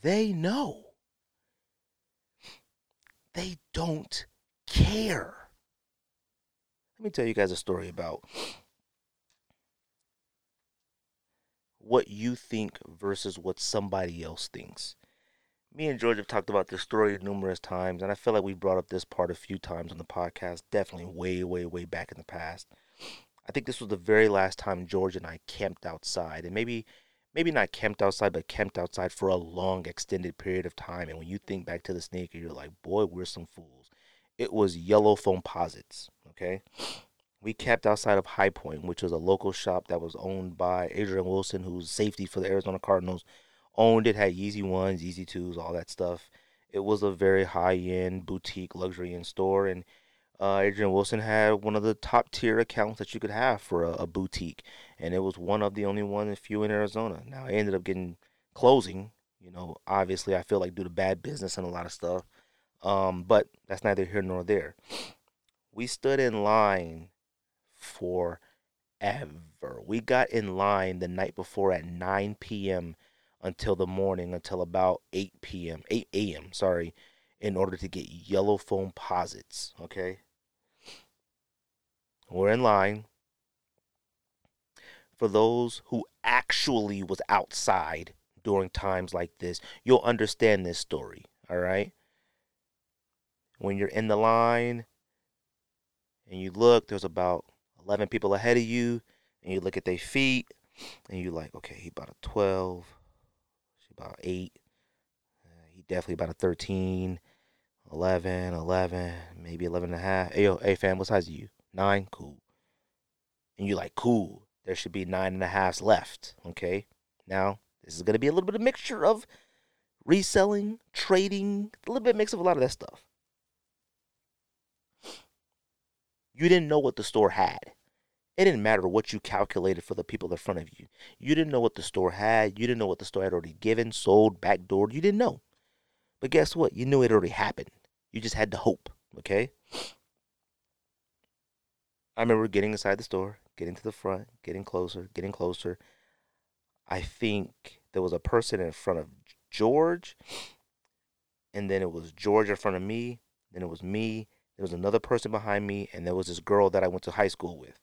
They know. They don't care. Let me tell you guys a story about what you think versus what somebody else thinks. Me and George have talked about this story numerous times, and I feel like we brought up this part a few times on the podcast, definitely way, way, way back in the past. I think this was the very last time George and I camped outside, and maybe maybe not camped outside, but camped outside for a long, extended period of time. And when you think back to the sneaker, you're like, boy, we're some fools. It was yellow Foamposites, okay? We camped outside of High Point, which was a local shop that was owned by Adrian Wilson, who's safety for the Arizona Cardinals. Owned it, had Yeezy ones, Yeezy twos, all that stuff. It was a very high end boutique luxury in store, and uh, Adrian Wilson had one of the top tier accounts that you could have for a, a boutique, and it was one of the only one few in Arizona. Now I ended up getting closing. You know, obviously I feel like due to bad business and a lot of stuff, um, but that's neither here nor there. We stood in line for ever. We got in line the night before at 9 p.m. until the morning, until about 8 p.m., 8 a.m., sorry, in order to get yellow Foamposites, okay? We're in line. For those who actually was outside during times like this, you'll understand this story, all right? When you're in the line and you look, there's about 11 people ahead of you, and you look at their feet, and you're like, okay, he about a 12, she about 8, uh, he definitely about a 13, 11, 11, maybe 11 and a half. Hey, yo, hey, fam, what size are you? 9? Cool. And you're like, cool, there should be nine and a halfs left, okay? Now, this is going to be a little bit of mixture of reselling, trading, a little bit mix of a lot of that stuff. You didn't know what the store had. It didn't matter what you calculated for the people in front of you. You didn't know what the store had. You didn't know what the store had already given, sold, backdoored. You didn't know. But guess what? You knew it already happened. You just had to hope, okay? I remember getting inside the store, getting to the front, getting closer, getting closer. I think there was a person in front of George, and then it was George in front of me, then it was me, there was another person behind me, and there was this girl that I went to high school with.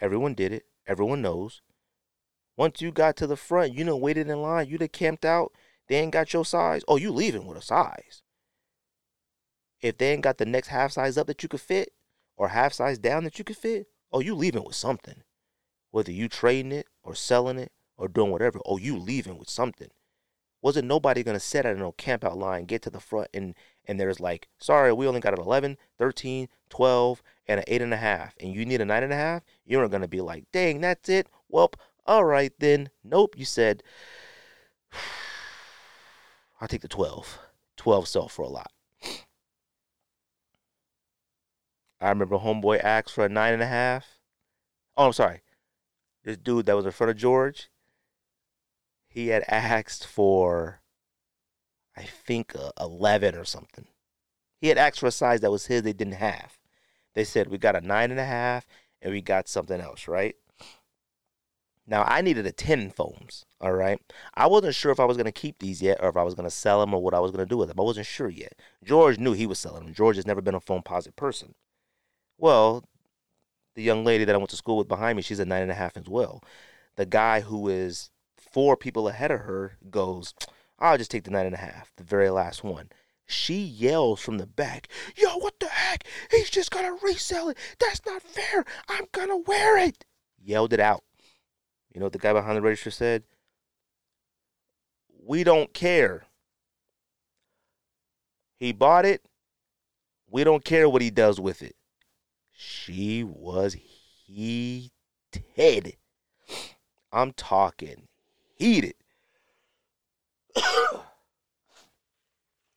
Everyone did it. Everyone knows. Once you got to the front, you know, waited in line, you'd have camped out, they ain't got your size. Oh, you leaving with a size. If they ain't got the next half size up that you could fit, or half size down that you could fit, oh, you leaving with something. Whether you trading it or selling it or doing whatever, oh, you leaving with something. Wasn't nobody gonna sit at no camp out line, get to the front, and and there's like, sorry, we only got an 11, 13, 12, and an eight and a half, and you need a nine and a half. You're gonna be like, dang, that's it. Well, all right then. Nope, you said. I'll take the 12. 12 sell for a lot. I remember homeboy asked for a nine and a half. Oh, I'm sorry. This dude that was in front of George, he had asked for, I think, uh, 11 or something. He had asked for a size that was his, they didn't have. They said, we got a nine and a half and we got something else, right? Now, I needed a 10 foams, all right? I wasn't sure if I was going to keep these yet or if I was going to sell them or what I was going to do with them. I wasn't sure yet. George knew he was selling them. George has never been a Foamposite person. Well, the young lady that I went to school with behind me, she's a nine and a half as well. The guy who is four people ahead of her goes, I'll just take the nine and a half, the very last one. She yells from the back, Yo, what the heck? He's just gonna resell it. That's not fair. I'm gonna wear it. Yelled it out. You know what the guy behind the register said? We don't care. He bought it. We don't care what he does with it. She was heated. I'm talking heated.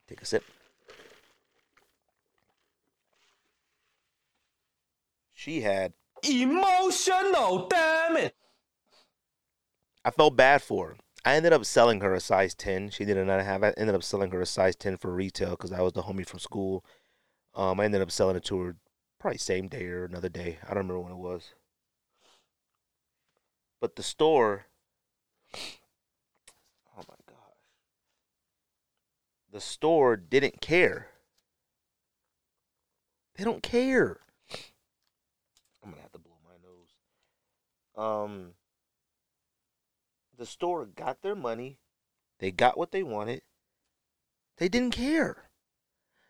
Take a sip. She had Emotional, damn it. I felt bad for her. I ended up selling her a size 10. She did a nine and a half. I ended up selling her a size 10 for retail because I was the homie from school. Um, I ended up selling it to her probably same day or another day. I don't remember when it was. But the store, oh my gosh, the store didn't care. They don't care. I'm gonna have to blow my nose. Um, the store got their money. They got what they wanted. They didn't care.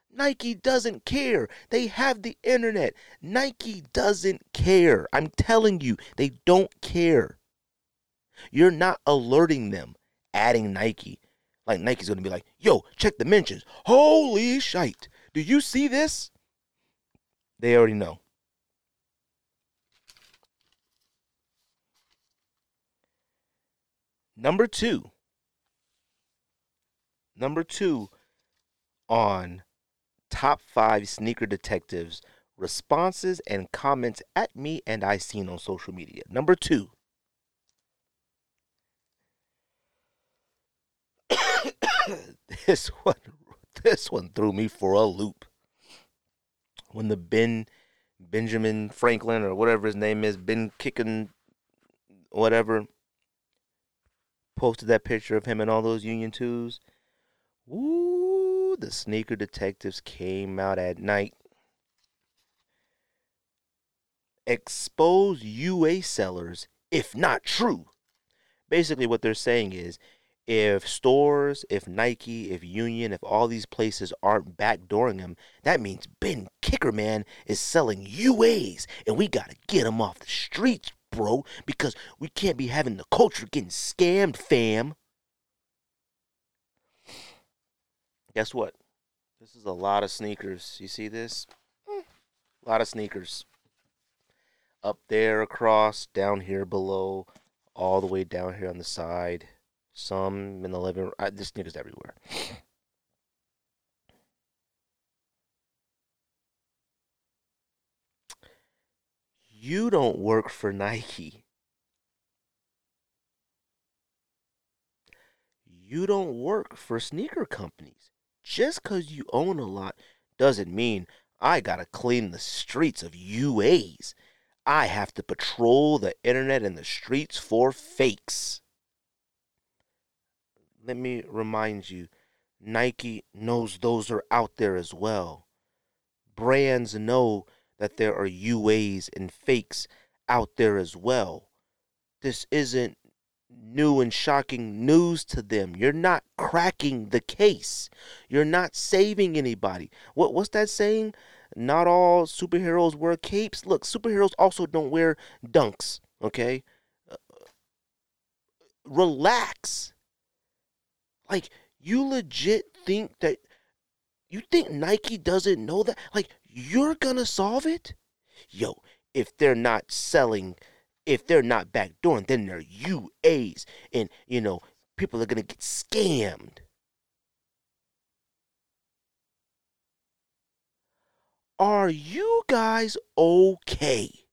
Nike doesn't care. They have the internet. Nike doesn't care. I'm telling you, they don't care. You're not alerting them, adding Nike. Like Nike's gonna be like, yo, check the mentions. Holy shite. Do you see this? They already know. Number two. Number two on top five sneaker detectives responses and comments at me and I seen on social media. Number two. this one this one threw me for a loop. When the Ben Benjamin Franklin or whatever his name is, Ben kicking whatever posted that picture of him and all those Union twos. Woo, the sneaker detectives came out at night. Expose UA sellers if not true. Basically, what they're saying is if stores, if Nike, if Union, if all these places aren't backdooring them, that means Ben Kickerman is selling UAs, and we gotta get him off the streets, bro, because we can't be having the culture getting scammed, fam. Guess what? This is a lot of sneakers. You see this? A lot of sneakers. Up there, across, down here below, all the way down here on the side some in the living room. I, there's sneakers everywhere. You don't work for Nike. You don't work for sneaker companies. Just because you own a lot doesn't mean I gotta clean the streets of UAs. I have to patrol the internet and the streets for fakes let me remind you Nike knows those are out there as well. Brands know that there are UAs and fakes out there as well. This isn't new and shocking news to them. You're not cracking the case. You're not saving anybody. What what's that saying? Not all superheroes wear capes. Look, superheroes also don't wear dunks, okay? Uh, relax. Like, you legit think that you think Nike doesn't know that? Like, you're gonna solve it? Yo, if they're not selling, if they're not backdooring, then they're UAs. And, you know, people are gonna get scammed. Are you guys okay?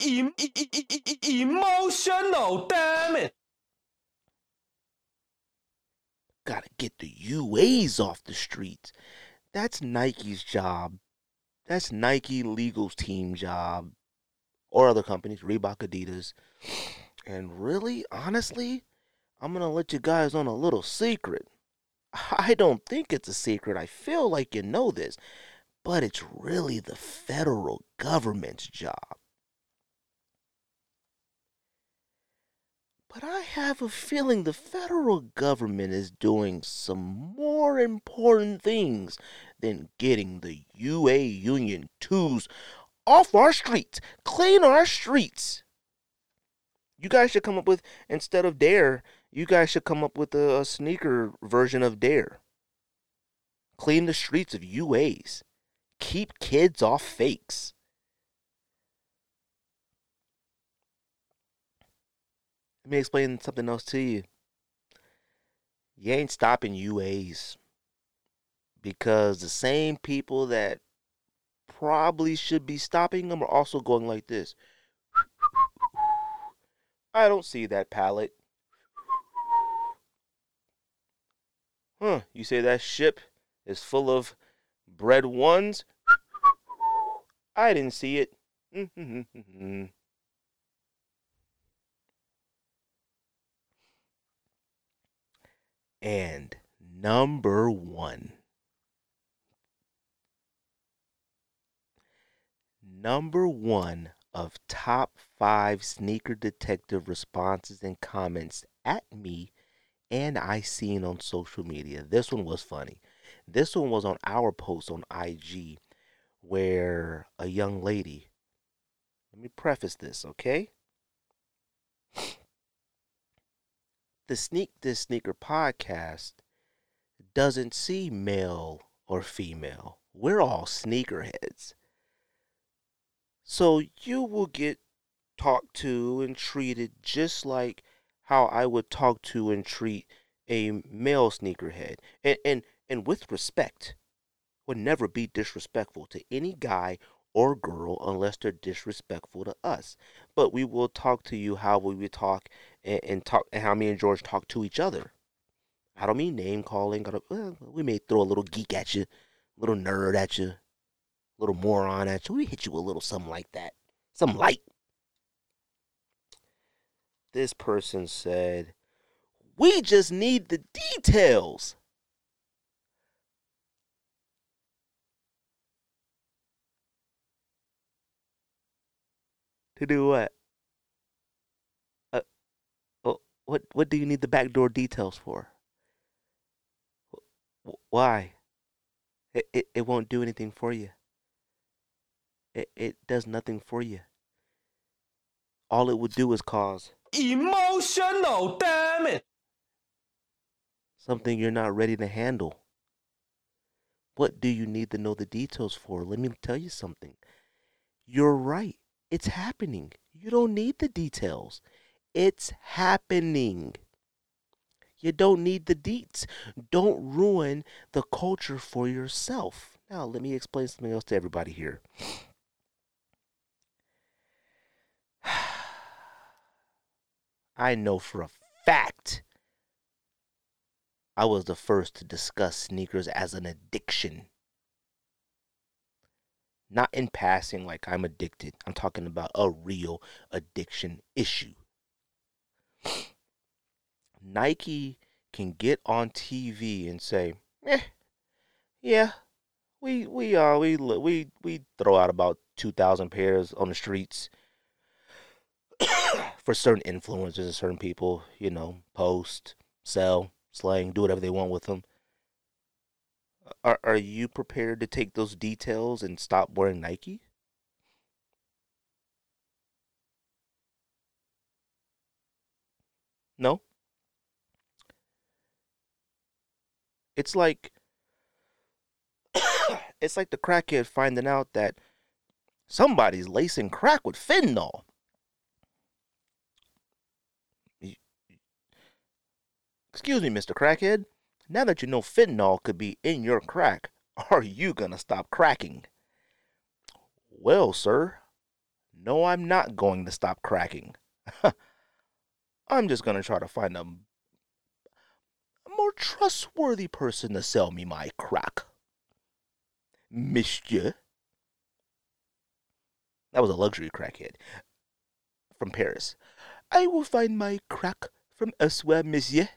Em- emotional, damn it. Gotta get the UAs off the streets. That's Nike's job. That's Nike Legal's team job. Or other companies, Reebok, Adidas. And really, honestly, I'm gonna let you guys on a little secret. I don't think it's a secret. I feel like you know this. But it's really the federal government's job. But I have a feeling the federal government is doing some more important things than getting the UA Union 2s off our streets, clean our streets. You guys should come up with, instead of Dare, you guys should come up with a, a sneaker version of Dare. Clean the streets of UAs. Keep kids off fakes. Let me explain something else to you. You ain't stopping UAs because the same people that probably should be stopping them are also going like this. I don't see that pallet. Huh, you say that ship is full of Bred ones? I didn't see it. Mm-hmm. And number one. Number one of top five sneaker detective responses and comments at me and I seen on social media. This one was funny. This one was on our post on IG where a young lady, let me preface this, okay? The Sneak Diss Sneaker podcast doesn't see male or female. We're all sneakerheads. So you will get talked to and treated just like how I would talk to and treat a male sneakerhead. And and and with respect. Would never be disrespectful to any guy or girl unless they're disrespectful to us. But we will talk to you how we would talk and, and talk and how me and George talk to each other. I don't mean name calling. well, we may throw a little geek at you, a little nerd at you, a little moron at you. We hit you a little something like that, some light. This person said, "We just need the details." To do what? Uh, what what do you need the backdoor details for? Why? It, it, it won't do anything for you. It, it does nothing for you. All it would do is cause emotional damage. Something you're not ready to handle. What do you need to know the details for? Let me tell you something. You're right. It's happening. You don't need the details. It's happening. You don't need the deets. Don't ruin the culture for yourself. Now, let me explain something else to everybody here. I know for a fact I was the first to discuss sneakers as an addiction. Not in passing, like I'm addicted. I'm talking about a real addiction issue. Nike can get on TV and say, "Eh, yeah, we we uh we we we throw out about two thousand pairs on the streets for certain influencers and certain people. You know, post, sell, slang, do whatever they want with them." Are are you prepared to take those details and stop wearing Nike? No. It's like it's like the crackhead finding out that somebody's lacing crack with fentanyl. Excuse me, Mr. Crackhead. Now that you know fentanyl could be in your crack, are you gonna stop cracking? Well, sir, no, I'm not going to stop cracking. I'm just gonna try to find a more trustworthy person to sell me my crack. Monsieur. That was a luxury crackhead from Paris. I will find my crack from elsewhere, monsieur.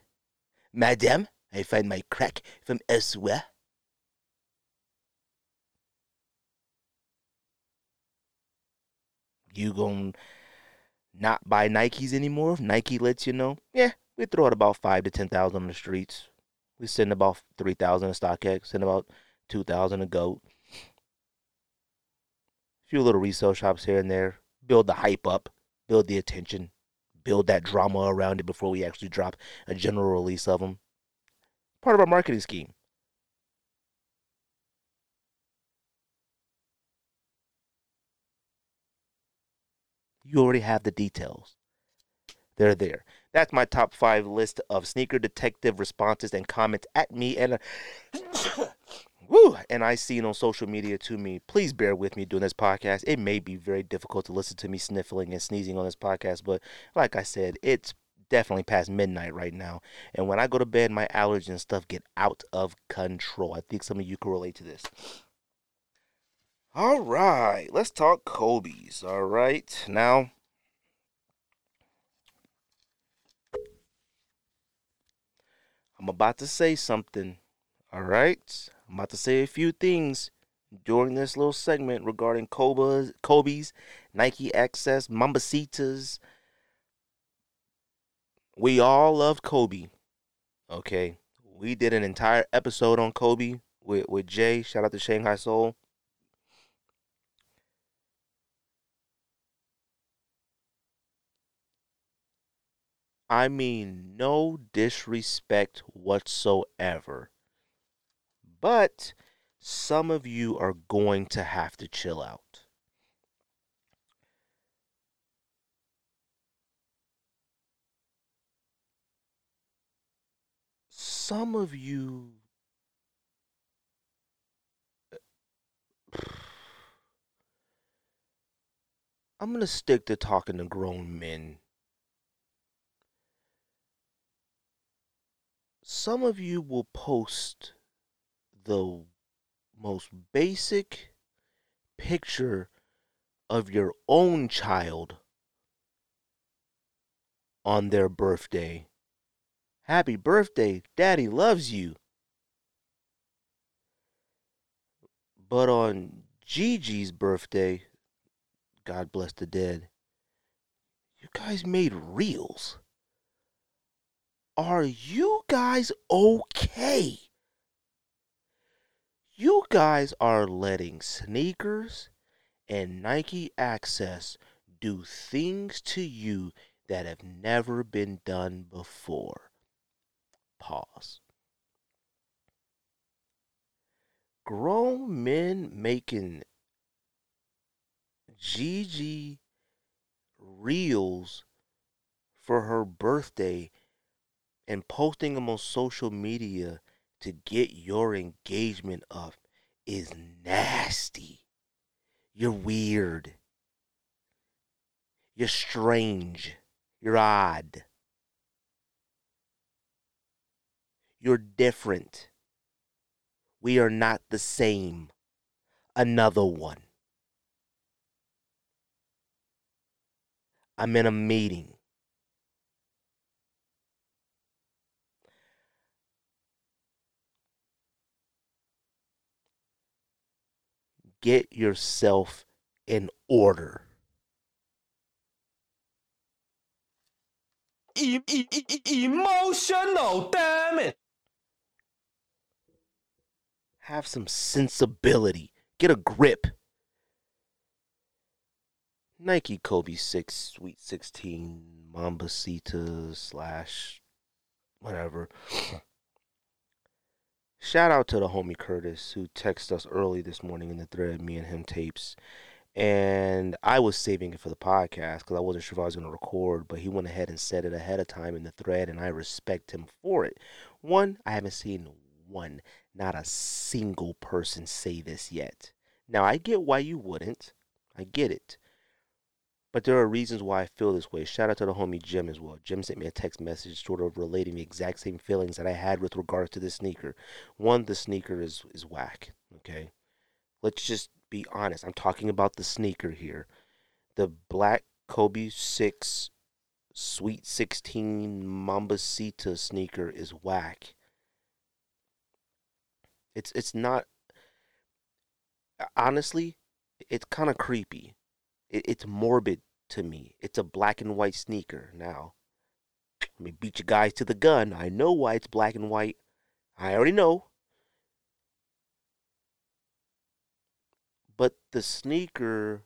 Madame, I find my crack from elsewhere. You gon' not buy Nikes anymore? If Nike lets you know, yeah, we throw out about five to ten thousand on the streets. We send about three thousand to StockX, send about two thousand to GOAT. A few little resale shops here and there. Build the hype up, build the attention, build that drama around it before we actually drop a general release of them. Part of our marketing scheme. You already have the details. They're there. That's my top five list of sneaker detective responses and comments at me and woo and I seen on social media to me. Please bear with me doing this podcast. It may be very difficult to listen to me sniffling and sneezing on this podcast, but like I said, it's definitely past midnight right now. And when I go to bed, my allergies and stuff get out of control. I think some of you can relate to this. All right, let's talk Kobe's. All right, now I'm about to say something. All right? I'm about to say a few things during this little segment regarding Kobe's, Kobe's Nike Access, Mambacitas. We all love Kobe. Okay? We did an entire episode on Kobe with, with Jay. Shout out to Shanghai Soul. I mean, no disrespect whatsoever. But some of you are going to have to chill out. Some of you. I'm going to stick to talking to grown men Some of you will post the most basic picture of your own child on their birthday. Happy birthday, Daddy loves you. But on Gigi's birthday, God bless the dead, you guys made reels. Are you guys okay? You guys are letting sneakers and Nike Access do things to you that have never been done before. Pause. Grown men making Gigi reels for her birthday and posting them on social media to get your engagement up is nasty. You're weird. You're strange. You're odd. You're different. We are not the same. Another one. I'm in a meeting. Get yourself in order. E- e- e- emotional, damn it. Have some sensibility. Get a grip. Nike Kobe 6 Sweet 16 Mambacita slash whatever. Shout out to the homie Curtis who texted us early this morning in the thread, me and him tapes. And I was saving it for the podcast because I wasn't sure if I was going to record, but he went ahead and said it ahead of time in the thread, and I respect him for it. One, I haven't seen one, not a single person say this yet. Now, I get why you wouldn't. I get it. But there are reasons why I feel this way. Shout out to the homie Jim as well. Jim sent me a text message sort of relating the exact same feelings that I had with regards to this sneaker. One, the sneaker is is whack. Okay. Let's just be honest. I'm talking about the sneaker here. The black Kobe 6 Sweet 16 Mambacita sneaker is whack. It's it's not honestly, it's kind of creepy it, it's morbid to me. It's a black and white sneaker. Now, let me beat you guys to the gun. I know why it's black and white. I already know. But the sneaker.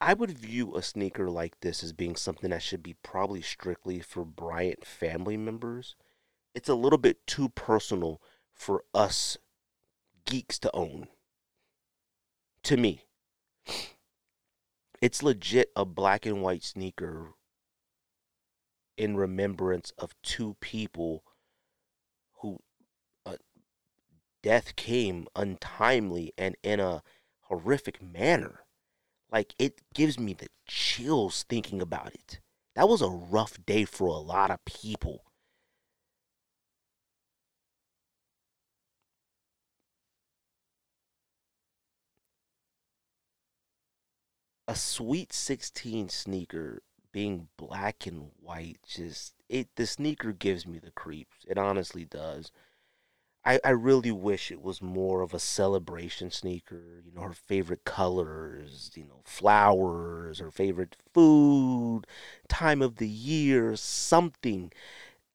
I would view a sneaker like this as being something that should be probably strictly for Bryant family members. It's a little bit too personal for us geeks to own to me. It's legit a black and white sneaker in remembrance of two people who uh, death came untimely and in a horrific manner. Like it gives me the chills thinking about it. That was a rough day for a lot of people. A sweet 16 sneaker being black and white just it the sneaker gives me the creeps. It honestly does. I, I really wish it was more of a celebration sneaker you know her favorite colors you know flowers her favorite food time of the year something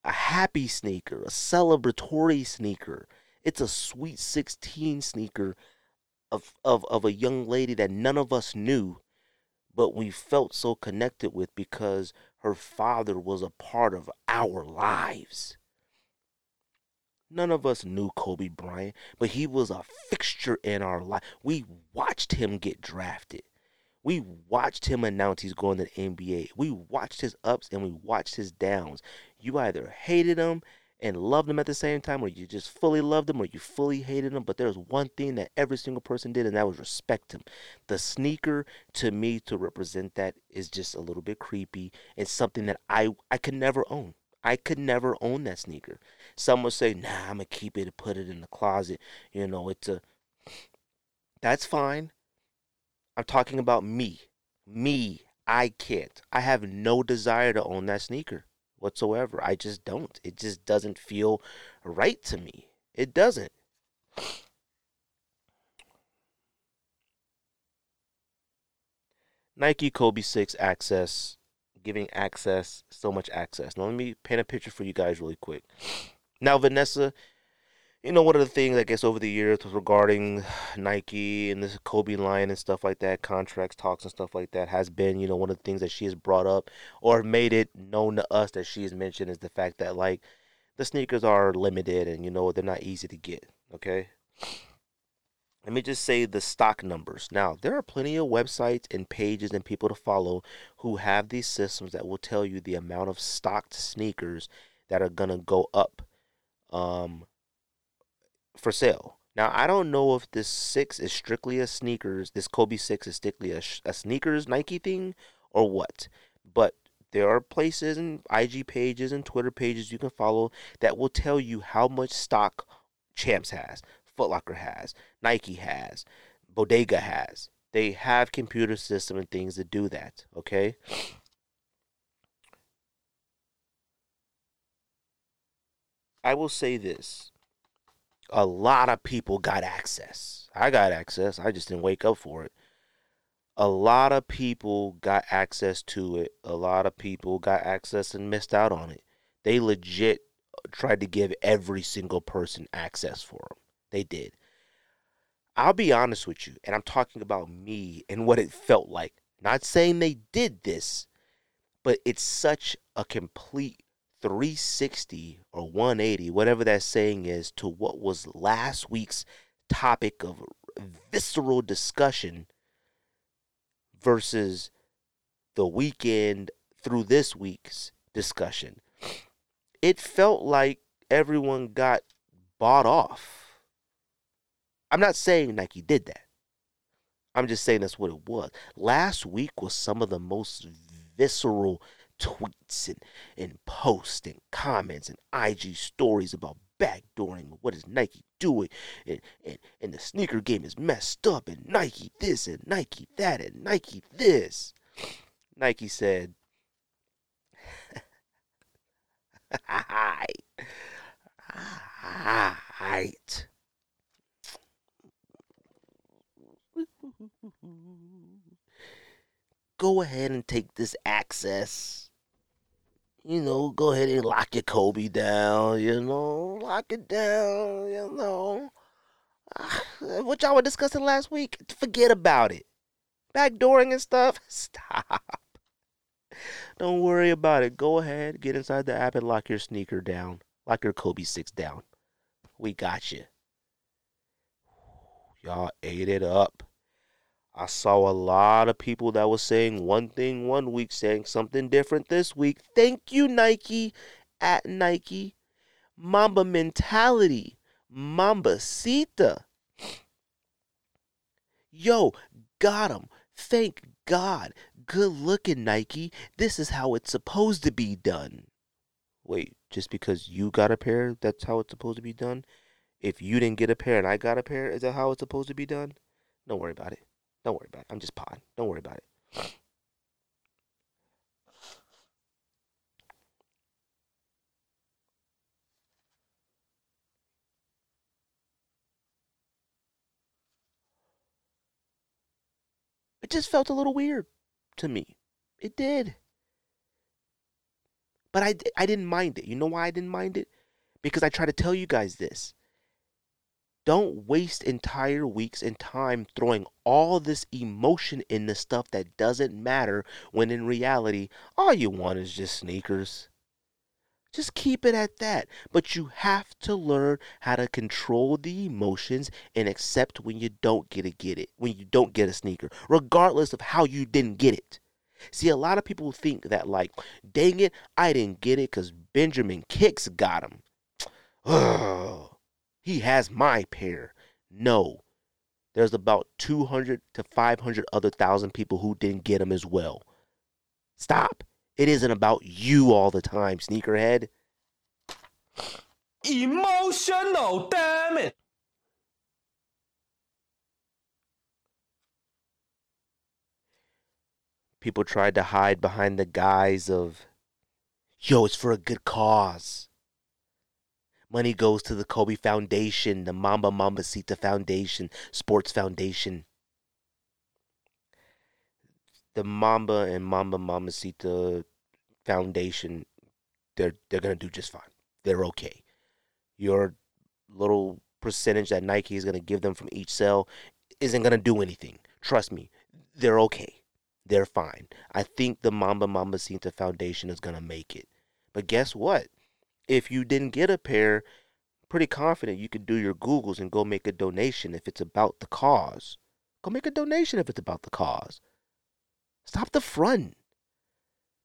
a happy sneaker a celebratory sneaker. It's a sweet 16 sneaker of, of, of a young lady that none of us knew but we felt so connected with because her father was a part of our lives. None of us knew Kobe Bryant, but he was a fixture in our life. We watched him get drafted. We watched him announce he's going to the NBA. We watched his ups and we watched his downs. You either hated him and loved them at the same time, or you just fully loved them, or you fully hated them. But there's one thing that every single person did, and that was respect him. The sneaker, to me, to represent that is just a little bit creepy. It's something that I I could never own. I could never own that sneaker. Some would say, "Nah, I'm gonna keep it and put it in the closet." You know, it's a. That's fine. I'm talking about me. Me. I can't. I have no desire to own that sneaker whatsoever. I just don't. It just doesn't feel right to me. It doesn't. Nike Kobe 6 access, giving access, so much access. Now, let me paint a picture for you guys really quick. Now, Vanessa, you know, one of the things I guess over the years regarding Nike and this Kobe line and stuff like that, contracts, talks, and stuff like that, has been, you know, one of the things that she has brought up or made it known to us that she has mentioned is the fact that, like, the sneakers are limited and, you know, they're not easy to get. Okay. Let me just say the stock numbers. Now, there are plenty of websites and pages and people to follow who have these systems that will tell you the amount of stocked sneakers that are going to go up. Um, for sale. Now I don't know if this six is strictly a SNKRS. This Kobe six is strictly a, a SNKRS Nike thing or what. But there are places and IG pages and Twitter pages you can follow that will tell you how much stock Champs has, Footlocker has, Nike has, Bodega has. They have computer system and things that do that. Okay. I will say this a lot of people got access. I got access. I just didn't wake up for it. A lot of people got access to it. A lot of people got access and missed out on it. They legit uh, tried to give every single person access for them. They did. I'll be honest with you, and I'm talking about me and what it felt like. Not saying they did this, but it's such a complete 360 or 180, whatever that saying is, to what was last week's topic of visceral discussion versus the weekend through this week's discussion. It felt like everyone got bought off. I'm not saying Nike did that. I'm just saying that's what it was. Last week was some of the most visceral tweets and, and posts and comments and IG stories about backdooring. What is Nike doing? And, and, and the sneaker game is messed up. And Nike this and Nike that and Nike this. Nike said, Alright. Alright. Go ahead and take this access you know, go ahead and lock your Kobe down, you know, lock it down, you know. What y'all were discussing last week, forget about it. Backdooring and stuff, stop. Don't worry about it. Go ahead, get inside the app and lock your sneaker down. Lock your Kobe 6 down. We got you. Y'all ate it up. I saw a lot of people that was saying one thing one week, saying something different this week. Thank you, Nike, at Nike. Mamba mentality. Mambacita. Yo, got him. Thank God. Good looking, Nike. This is how it's supposed to be done. Wait, just because you got a pair, that's how it's supposed to be done? If you didn't get a pair and I got a pair, is that how it's supposed to be done? Don't worry about it. Don't worry about it. I'm just pod. Don't worry about it. It just felt a little weird to me. It did. But I, I didn't mind it. You know why I didn't mind it? Because I try to tell you guys this. Don't waste entire weeks and time throwing all this emotion in the stuff that doesn't matter when in reality, all you want is just sneakers. Just keep it at that. But you have to learn how to control the emotions and accept when you don't get a get it, when you don't get a sneaker, regardless of how you didn't get it. See, a lot of people think that, like, dang it, I didn't get it because Benjamin Kickz got him. Oh, he has my pair. No, there's about 200 to 500 other thousand people who didn't get them as well. Stop. It isn't about you all the time, sneakerhead. Emotional, damn it! People tried to hide behind the guise of, yo, it's for a good cause. Money goes to the Kobe Foundation, the Mamba Mambacita Foundation, Sports Foundation. The Mamba and Mamba Mambacita Foundation, they're they're gonna do just fine. They're okay. Your little percentage that Nike is gonna give them from each sale isn't gonna do anything. Trust me, they're okay they're fine. I think the Mamba Mambacita Foundation is to make it. But guess what? If you didn't get a pair, pretty confident you could do your Googles and go make a donation if it's about the cause. Go make a donation if it's about the cause. Stop the front.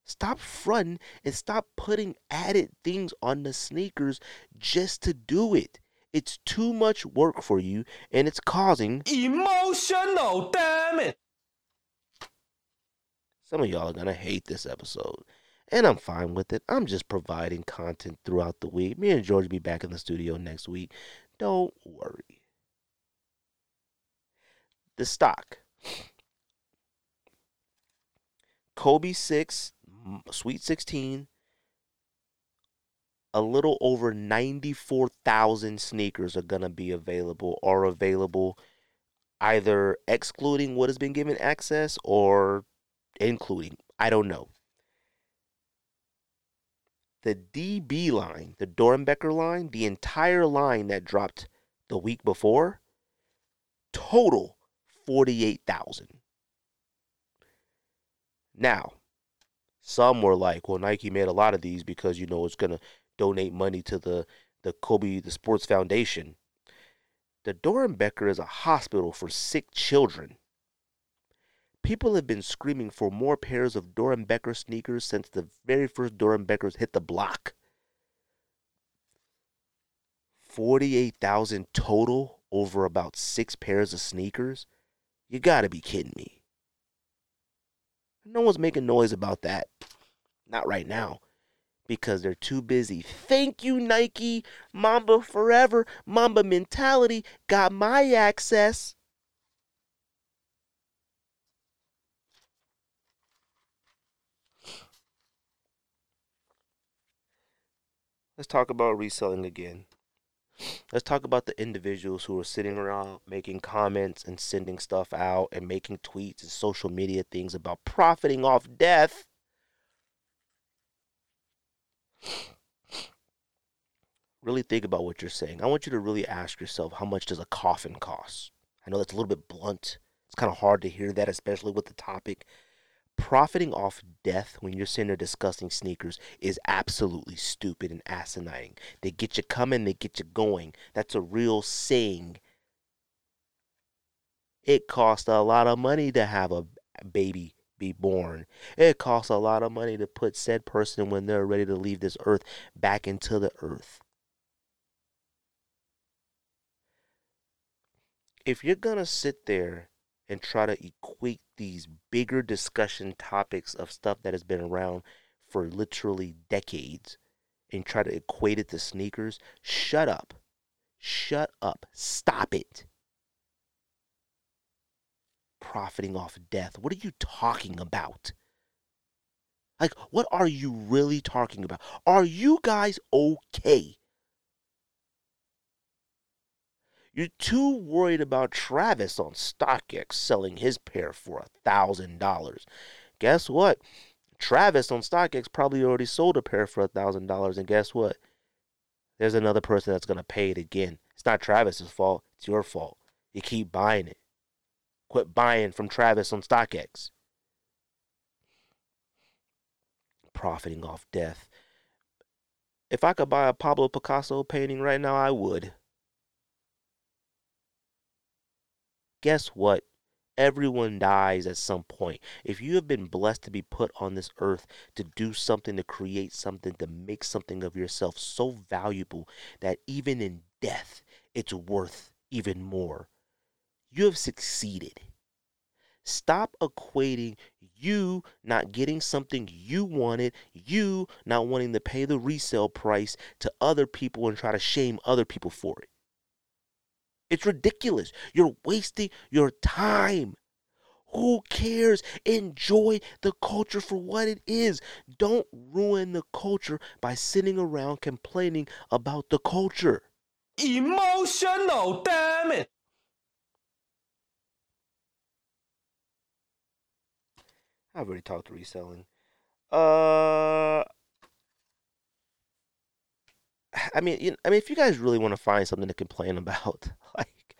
Stop fronting and stop putting added things on the sneakers just to do it. It's too much work for you and it's causing Emotional, damage. Some of y'all are going to hate this episode. And I'm fine with it. I'm just providing content throughout the week. Me and George will be back in the studio next week. Don't worry. The stock. Kobe 6, Sweet 16, a little over 94,000 sneakers are going to be available or available either excluding what has been given access or including, I don't know. The DB line, the Doernbecher line, the entire line that dropped the week before, total 48,000. Now, some were like, well, Nike made a lot of these because, you know, it's going to donate money to the, the Kobe, the Sports Foundation. The Doernbecher is a hospital for sick children. People have been screaming for more pairs of Doernbecher sneakers since the very first Doernbechers hit the block. 48,000 total over about six pairs of sneakers? You gotta be kidding me. No one's making noise about that. Not right now. Because they're too busy. Thank you, Nike. Mamba forever. Mamba mentality got my access. Let's talk about reselling again. Let's talk about the individuals who are sitting around making comments and sending stuff out and making tweets and social media things about profiting off death. Really think about what you're saying. I want you to really ask yourself how much does a coffin cost? I know that's a little bit blunt. It's kind of hard to hear that, especially with the topic profiting off death when you're sitting there discussing sneakers is absolutely stupid and asinine. They get you coming, they get you going. That's a real saying. It costs a lot of money to have a baby be born. It costs a lot of money to put said person when they're ready to leave this earth back into the earth. If you're going to sit there and try to equate these bigger discussion topics of stuff that has been around for literally decades and try to equate it to sneakers, shut up. Shut up. Stop it. Profiting off death. What are you talking about? Like, what are you really talking about? Are you guys okay? You're too worried about Travis on StockX selling his pair for a thousand dollars. Guess what? Travis on StockX probably already sold a pair for a thousand dollars, and guess what? There's another person that's gonna pay it again. It's not Travis's fault. It's your fault. You keep buying it. Quit buying from Travis on StockX. Profiting off death. If I could buy a Pablo Picasso painting right now, I would. Guess what? Everyone dies at some point. If you have been blessed to be put on this earth to do something, to create something, to make something of yourself so valuable that even in death, it's worth even more, you have succeeded. Stop equating you not getting something you wanted, you not wanting to pay the resale price to other people and try to shame other people for it. It's ridiculous. You're wasting your time. Who cares? Enjoy the culture for what it is. Don't ruin the culture by sitting around complaining about the culture. Emotional, damn it! I've already talked to reselling. Uh, I mean, you know, I mean, if you guys really want to find something to complain about, like,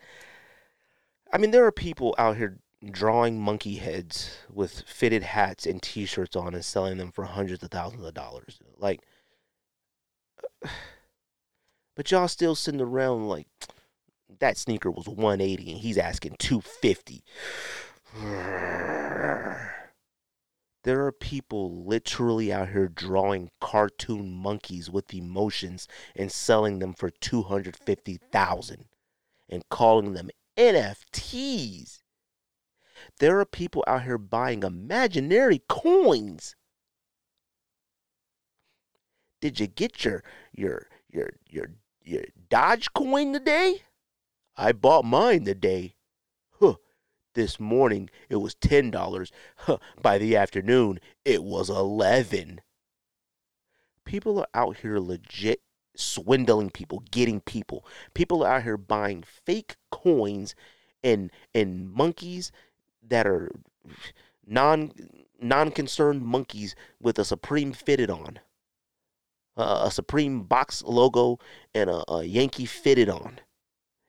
I mean, there are people out here drawing monkey heads with fitted hats and T-shirts on and selling them for hundreds of thousands of dollars. Like, uh, but y'all still sitting around like that sneaker was 180 and he's asking 250. There are people literally out here drawing cartoon monkeys with emotions and selling them for 250,000 and calling them NFTs. There are people out here buying imaginary coins. Did you get your your your your your Doge coin today? I bought mine today. This morning it was ten dollars. Huh. By the afternoon it was eleven. People are out here legit swindling people, getting people. People are out here buying fake coins and and monkeys that are non non concerned monkeys with a Supreme fitted on, uh, a Supreme box logo, and a, a Yankee fitted on,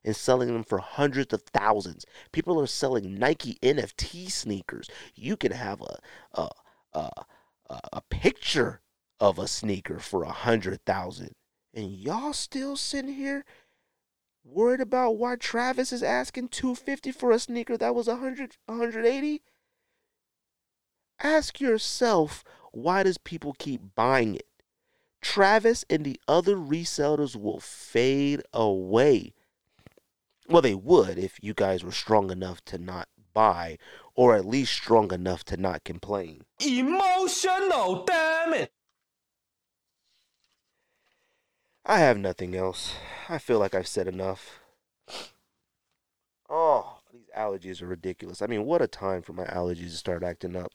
and selling them for hundreds of thousands. People are selling Nike NFT sneakers. You can have a a a, a picture of a sneaker for a hundred thousand, and y'all still sitting here worried about why Travis is asking 250 for a sneaker that was 100 180 ask yourself why does people keep buying it Travis and the other resellers will fade away well they would if you guys were strong enough to not buy or at least strong enough to not complain Emotional, damn it! I have nothing else. I feel like I've said enough. Oh, these allergies are ridiculous. I mean, what a time for my allergies to start acting up.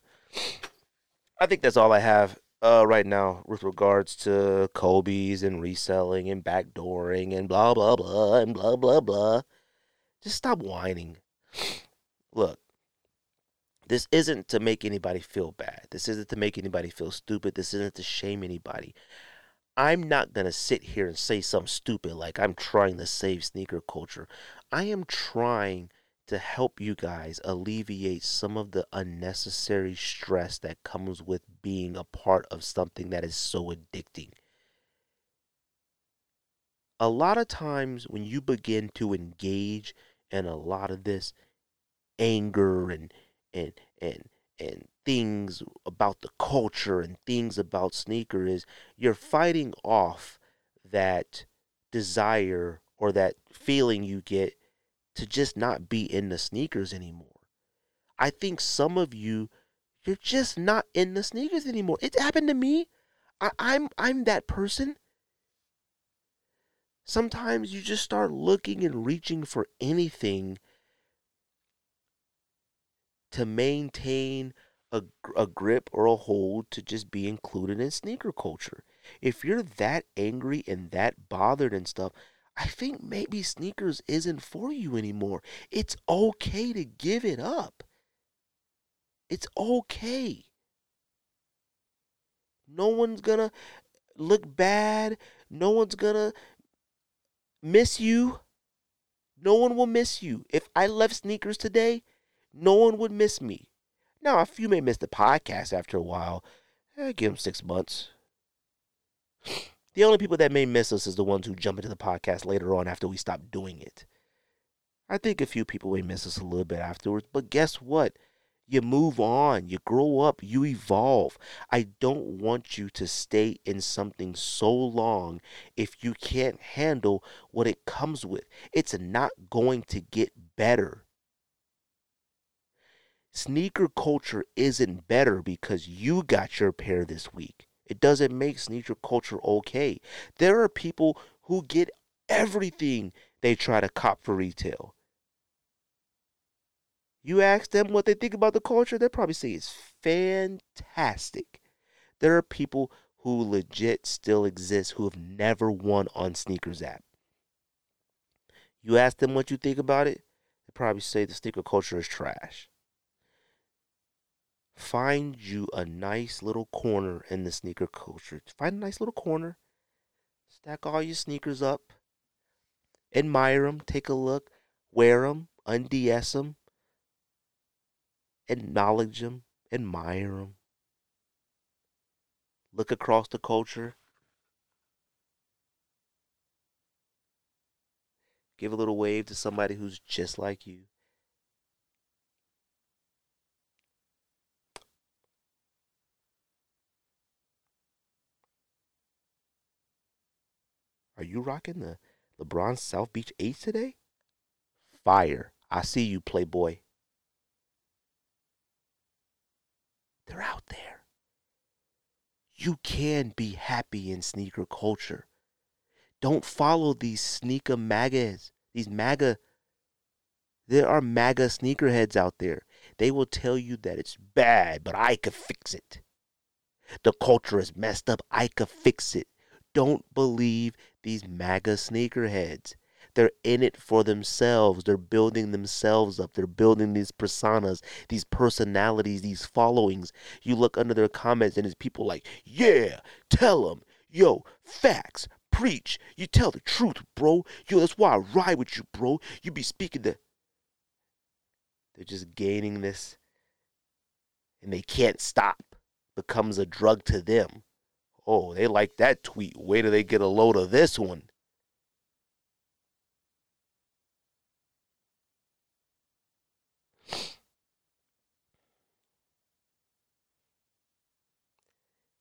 I think that's all I have uh, right now with regards to Kobe's and reselling and backdooring and blah, blah, blah, and blah, blah, blah. Just stop whining. Look, this isn't to make anybody feel bad. This isn't to make anybody feel stupid. This isn't to shame anybody. I'm not going to sit here and say something stupid like I'm trying to save sneaker culture. I am trying to help you guys alleviate some of the unnecessary stress that comes with being a part of something that is so addicting. A lot of times when you begin to engage in a lot of this anger and and and and things about the culture and things about sneaker is you're fighting off that desire or that feeling you get to just not be in the sneakers anymore. I think some of you you're just not in the sneakers anymore. It happened to me. I, I'm I'm that person. Sometimes you just start looking and reaching for anything to maintain a, a grip or a hold to just be included in sneaker culture. If you're that angry and that bothered and stuff, I think maybe sneakers isn't for you anymore. It's okay to give it up. It's okay. No one's gonna look bad. No one's gonna miss you. No one will miss you. If I left sneakers today, no one would miss me. Now, a few may miss the podcast after a while. Eh, give them six months. The only people that may miss us is the ones who jump into the podcast later on after we stop doing it. I think a few people may miss us a little bit afterwards, but guess what? You move on, you grow up, you evolve. I don't want you to stay in something so long if you can't handle what it comes with. It's not going to get better. Sneaker culture isn't better because you got your pair this week. It doesn't make sneaker culture okay. There are people who get everything they try to cop for retail. You ask them what they think about the culture, they'll probably say it's fantastic. There are people who legit still exist who have never won on SNKRS app. You ask them what you think about it, they probably say the sneaker culture is trash. Find you a nice little corner in the sneaker culture. Find a nice little corner. Stack all your sneakers up. Admire them. Take a look. Wear them. Unds them acknowledge them, admire them, look across the culture, give a little wave to somebody who's just like you. Are you rocking the LeBron South Beach 8 today? Fire. I see you, Playboy. They're out there. You can be happy in sneaker culture. Don't follow these sneaker magas, these MAGA. There are MAGA sneakerheads out there. They will tell you that it's bad, but I could fix it. The culture is messed up. I could fix it. Don't believe these MAGA sneakerheads. They're in it for themselves. They're building themselves up. They're building these personas, these personalities, these followings. You look under their comments and it's people like, yeah, tell them, yo, facts, preach. You tell the truth, bro. Yo, that's why I ride with you, bro. You be speaking the. They're just gaining this and they can't stop. Becomes a drug to them. Oh, they like that tweet. Wait till they get a load of this one.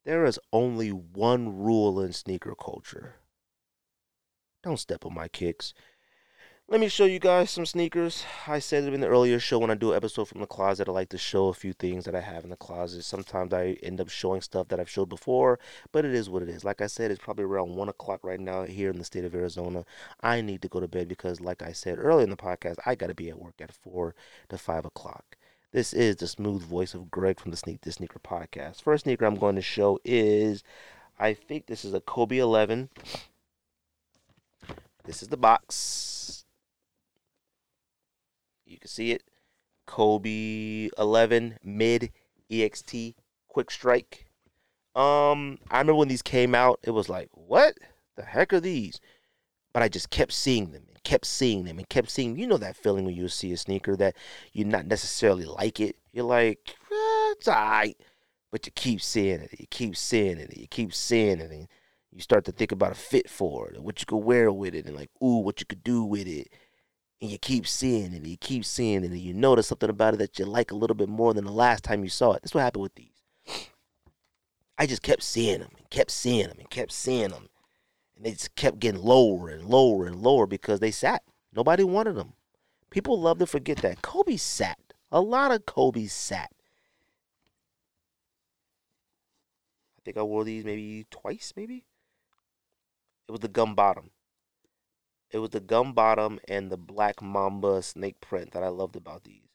There is only one rule in sneaker culture. Don't step on my kicks. Let me show you guys some sneakers. I said it in the earlier show when I do an episode from the closet. I like to show a few things that I have in the closet. Sometimes I end up showing stuff that I've showed before, but it is what it is. Like I said, it's probably around 1 o'clock right now here in the state of Arizona. I need to go to bed because, like I said earlier in the podcast, I got to be at work at 4 to 5 o'clock. This is the smooth voice of Greg from the Sneak Diss Sneaker podcast. First sneaker I'm going to show is, I think this is a Kobe 11. This is the box. You can see it. Kobe 11 Mid EXT Quick Strike. Um, I remember when these came out, it was like, what the heck are these? But I just kept seeing them kept seeing them and kept seeing. You know that feeling when you see a sneaker that you not necessarily like it. You're like, eh, it's alright, but you keep seeing it. You keep seeing it. You keep seeing it, and you start to think about a fit for it, what you could wear with it, and like, ooh, what you could do with it. And you keep seeing it, and you keep seeing it, and you notice something about it that you like a little bit more than the last time you saw it. That's what happened with these. I just kept seeing them and kept seeing them and kept seeing them and they just kept getting lower and lower and lower because they sat. Nobody wanted them. People love to forget that. Kobe sat. A lot of Kobe sat. I think I wore these maybe twice, maybe. It was the gum bottom. It was the gum bottom and the black mamba snake print that I loved about these.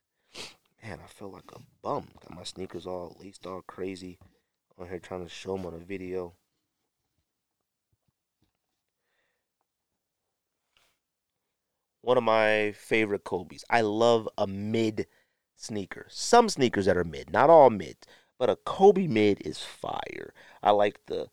Man, I feel like a bum. Got my sneakers all laced all crazy on here trying to show them on a video. One of my favorite Kobe's. I love a mid sneaker. Some sneakers that are mid, not all mid, but a Kobe mid is fire. I like the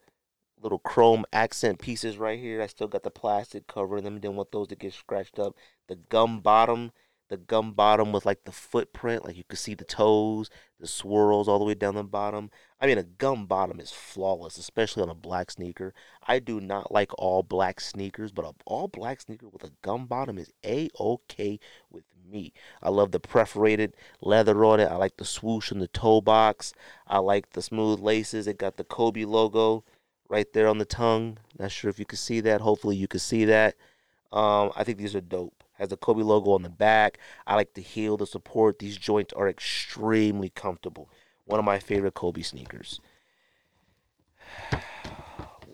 little chrome accent pieces right here. I still got the plastic covering them. Didn't want those to get scratched up. The gum bottom, the gum bottom with like the footprint, like you could see the toes, the swirls all the way down the bottom. I mean, a gum bottom is flawless, especially on a black sneaker. I do not like all black sneakers, but a all black sneaker with a gum bottom is a okay with me. I love the perforated leather on it. I like the swoosh in the toe box. I like the smooth laces. It got the Kobe logo right there on the tongue. Not sure if you can see that. Hopefully, you can see that. Um, I think these are dope has the Kobe logo on the back. I like the heel, the support. These joints are extremely comfortable. One of my favorite Kobe sneakers.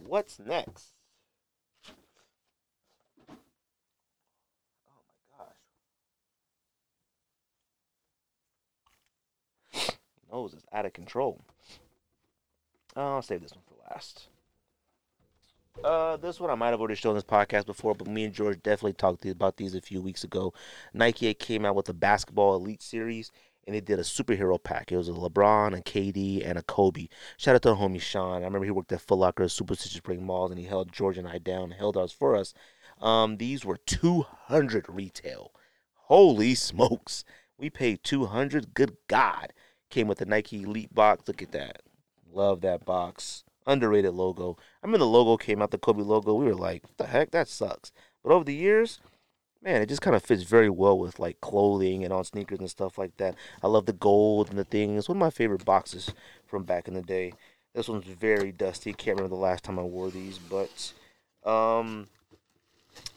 What's next? Oh my gosh. Nose is out of control. I'll save this one for last. Uh, this one I might have already shown this podcast before, but me and George definitely talked about these a few weeks ago. Nike came out with a basketball elite series, and they did a superhero pack. It was a LeBron, a KD, and a Kobe. Shout out to the homie Sean. I remember he worked at Foot Locker, Superstition Spring Malls, and he held George and I down, held ours for us. Um, these were 200 retail. Holy smokes! We paid 200. Good God! Came with the Nike Elite box. Look at that. Love that box underrated logo. I mean, the logo came out, the Kobe logo. We were like, what the heck? That sucks. But over the years, man, it just kind of fits very well with like clothing and on sneakers and stuff like that. I love the gold and the thing. It's one of my favorite boxes from back in the day. This one's very dusty. Can't remember the last time I wore these, but um,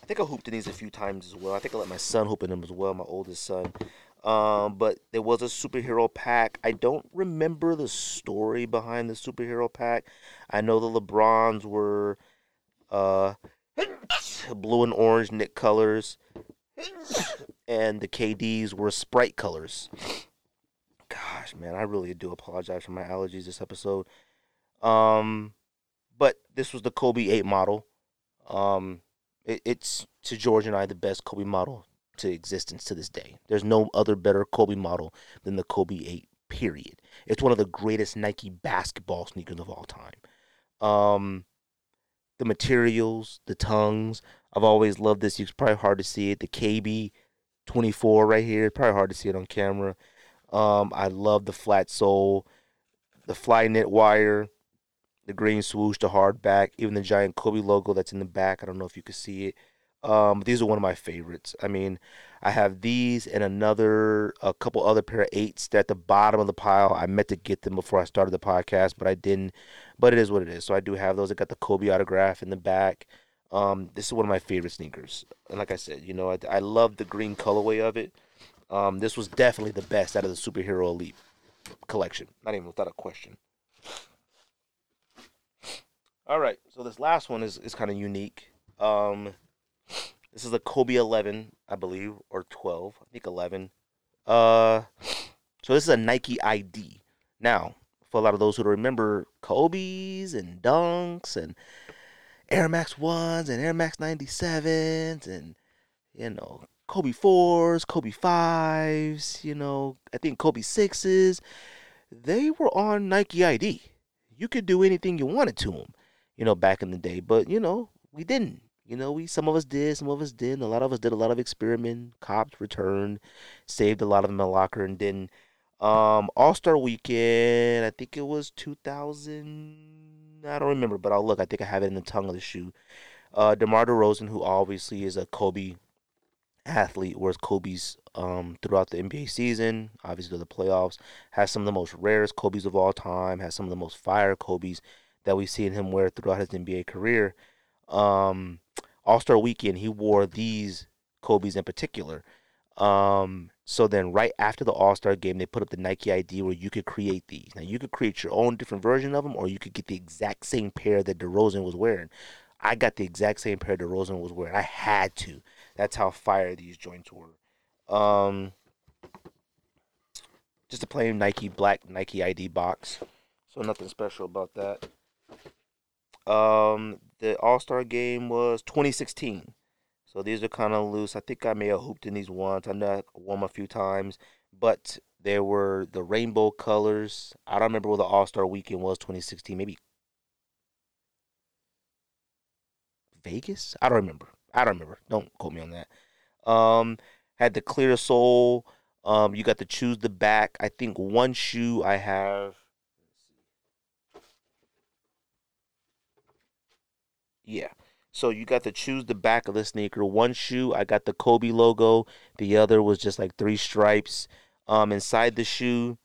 I think I hooped in these a few times as well. I think I let my son hoop in them as well, my oldest son. Um, but there was a superhero pack. I don't remember the story behind the superhero pack. I know the LeBrons were uh, blue and orange knit colors, and the KDs were Sprite colors. Gosh, man, I really do apologize for my allergies this episode. Um, but this was the Kobe 8 model. Um, it, it's to George and I the best Kobe model to existence to this day. There's no other better Kobe model than the Kobe 8, period. It's one of the greatest Nike basketball sneakers of all time. Um, the materials, the tongues, I've always loved this. It's probably hard to see it. The KB 24 right here, probably hard to see it on camera. Um, I love the flat sole, the fly knit wire, the green swoosh, the hard back, even the giant Kobe logo that's in the back. I don't know if you can see it. Um, these are one of my favorites. I mean, I have these and another, a couple other pair of eights. At the bottom of the pile. I meant to get them before I started the podcast, but I didn't. But it is what it is. So I do have those. I got the Kobe autograph in the back. Um, this is one of my favorite sneakers. And like I said, you know, I, I love the green colorway of it. Um, this was definitely the best out of the superhero elite collection. Not even without a question. All right, so this last one is, is kind of unique. Um, this is a Kobe 11, I believe, or 12. I think 11. Uh, so this is a Nike ID. Now, for a lot of those who remember, Kobe's and Dunks and Air Max 1s and Air Max 97s and, you know, Kobe 4s, Kobe 5s, you know, I think Kobe 6s, they were on Nike ID. You could do anything you wanted to them, you know, back in the day. But, you know, we didn't. You know, we some of us did, some of us didn't. A lot of us did a lot of experiment. Cops returned, saved a lot of them in the locker, and didn't. Um, All Star Weekend, I think it was 2000. I don't remember, but I'll look. I think I have it in the tongue of the shoe. Uh, DeMar DeRozan, who obviously is a Kobe athlete, whereas Kobe's um, throughout the NBA season, obviously the playoffs, has some of the most rarest Kobe's of all time, has some of the most fire Kobe's that we've seen him wear throughout his NBA career. Um, all Star Weekend, he wore these Kobe's in particular. Um, so then, right after the All Star game, they put up the Nike ID where you could create these. Now, you could create your own different version of them, or you could get the exact same pair that DeRozan was wearing. I got the exact same pair DeRozan was wearing. I had to. That's how fire these joints were. Um, just a plain Nike black Nike ID box. So nothing special about that. Um, the All Star game was 2016. So these are kind of loose. I think I may have hooped in these once. I know I won them a few times, but there were the rainbow colors. I don't remember what the All Star weekend was 2016. Maybe Vegas. I don't remember. I don't remember. Don't quote me on that. Um, had the clear sole. Um, you got to choose the back. I think one shoe I have. Yeah. So you got to choose the back of the sneaker. One shoe, I got the Kobe logo. The other was just like three stripes. Um, inside the shoe,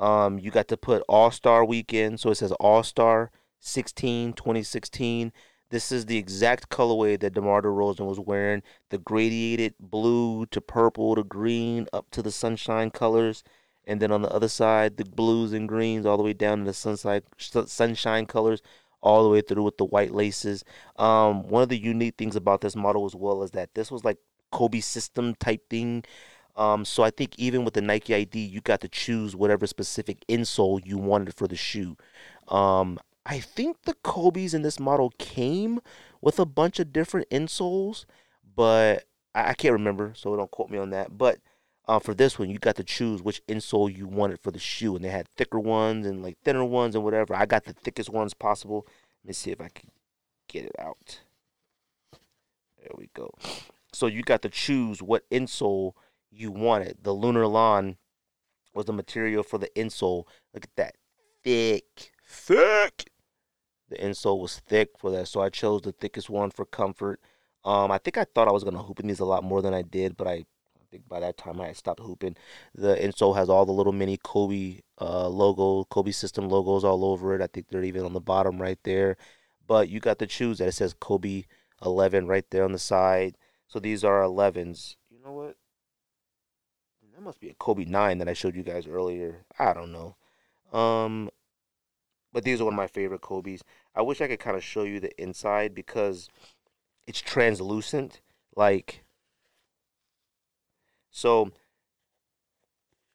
um, you got to put All Star Weekend. So it says All Star 16, 2016. This is the exact colorway that DeMar DeRozan was wearing. The gradiated blue to purple to green up to the sunshine colors. And then on the other side, the blues and greens all the way down to the sunshine, sunshine colors all the way through with the white laces. Um, one of the unique things about this model as well is that this was like Kobe system type thing. Um, so I think even with the Nike ID, you got to choose whatever specific insole you wanted for the shoe. Um, I think the Kobe's in this model came with a bunch of different insoles, but I, I can't remember, so don't quote me on that. But uh, for this one, you got to choose which insole you wanted for the shoe, and they had thicker ones and like thinner ones and whatever. I got the thickest ones possible. Let me see if I can get it out. There we go. So you got to choose what insole you wanted. The Lunarlon was the material for the insole. Look at that. Thick. Thick. The insole was thick for that. So I chose the thickest one for comfort. Um, I think I thought I was gonna hoop in these a lot more than I did, but I think by that time I had stopped hooping. The insole has all the little mini Kobe uh, logo, Kobe system logos all over it. I think they're even on the bottom right there. But you got to choose that. It says Kobe 11 right there on the side. So these are 11s. You know what? That must be a Kobe 9 that I showed you guys earlier. I don't know. Um, but these are one of my favorite Kobe's. I wish I could kind of show you the inside because it's translucent. Like, so,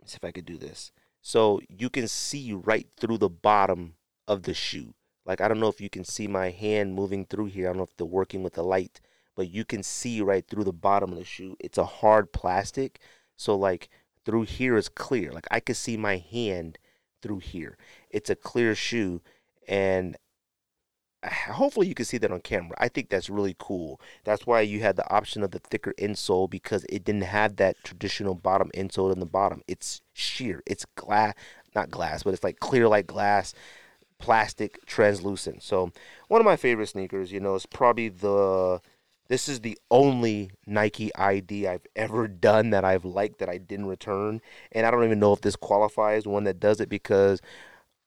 let's see if I could do this. So you can see right through the bottom of the shoe. Like, I don't know if you can see my hand moving through here. I don't know if they're working with the light, but you can see right through the bottom of the shoe. It's a hard plastic. So like through here is clear. Like I could see my hand through here. It's a clear shoe and hopefully you can see that on camera. I think that's really cool. That's why you had the option of the thicker insole because it didn't have that traditional bottom insole in the bottom. It's sheer. It's glass, not glass, but it's like clear like glass, plastic, translucent. So one of my favorite sneakers, you know, is probably the this is the only Nike ID I've ever done that I've liked that I didn't return. And I don't even know if this qualifies one that does it because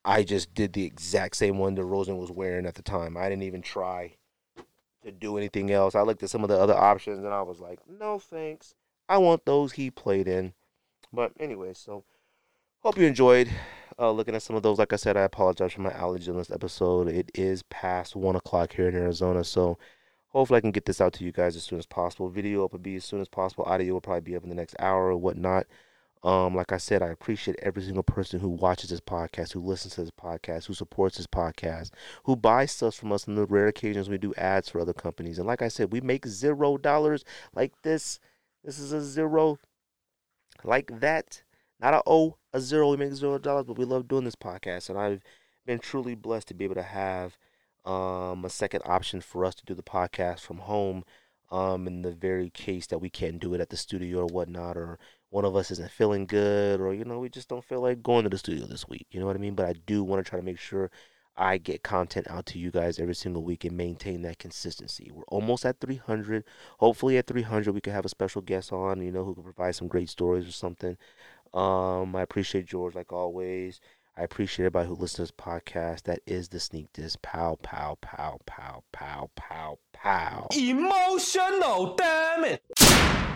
I just did the exact same one Rosen was wearing at the time. I didn't even try to do anything else. I looked at some of the other options and I was like, no thanks. I want those he played in. But anyway, so hope you enjoyed uh, looking at some of those. Like I said, I apologize for my allergy in this episode. It is past one o'clock here in Arizona, so hopefully I can get this out to you guys as soon as possible. Video up will be as soon as possible. Audio will probably be up in the next hour or whatnot. Um, like I said, I appreciate every single person who watches this podcast, who listens to this podcast, who supports this podcast, who buys stuff from us on the rare occasions we do ads for other companies. And like I said, we make zero dollars like this. This is a zero like that. Not a O, a zero. We make zero dollars, but we love doing this podcast. And I've been truly blessed to be able to have um, a second option for us to do the podcast from home um, in the very case that we can't do it at the studio or whatnot, or one of us isn't feeling good, or you know, we just don't feel like going to the studio this week. You know what I mean? But I do want to try to make sure I get content out to you guys every single week and maintain that consistency. We're almost at 300. Hopefully, at 300, we can have a special guest on, you know, who can provide some great stories or something. Um, I appreciate George like always. I appreciate everybody who listens to this podcast. That is the Sneak Diss. Pow, pow, pow, pow, pow, pow, pow. Emotional, damn it.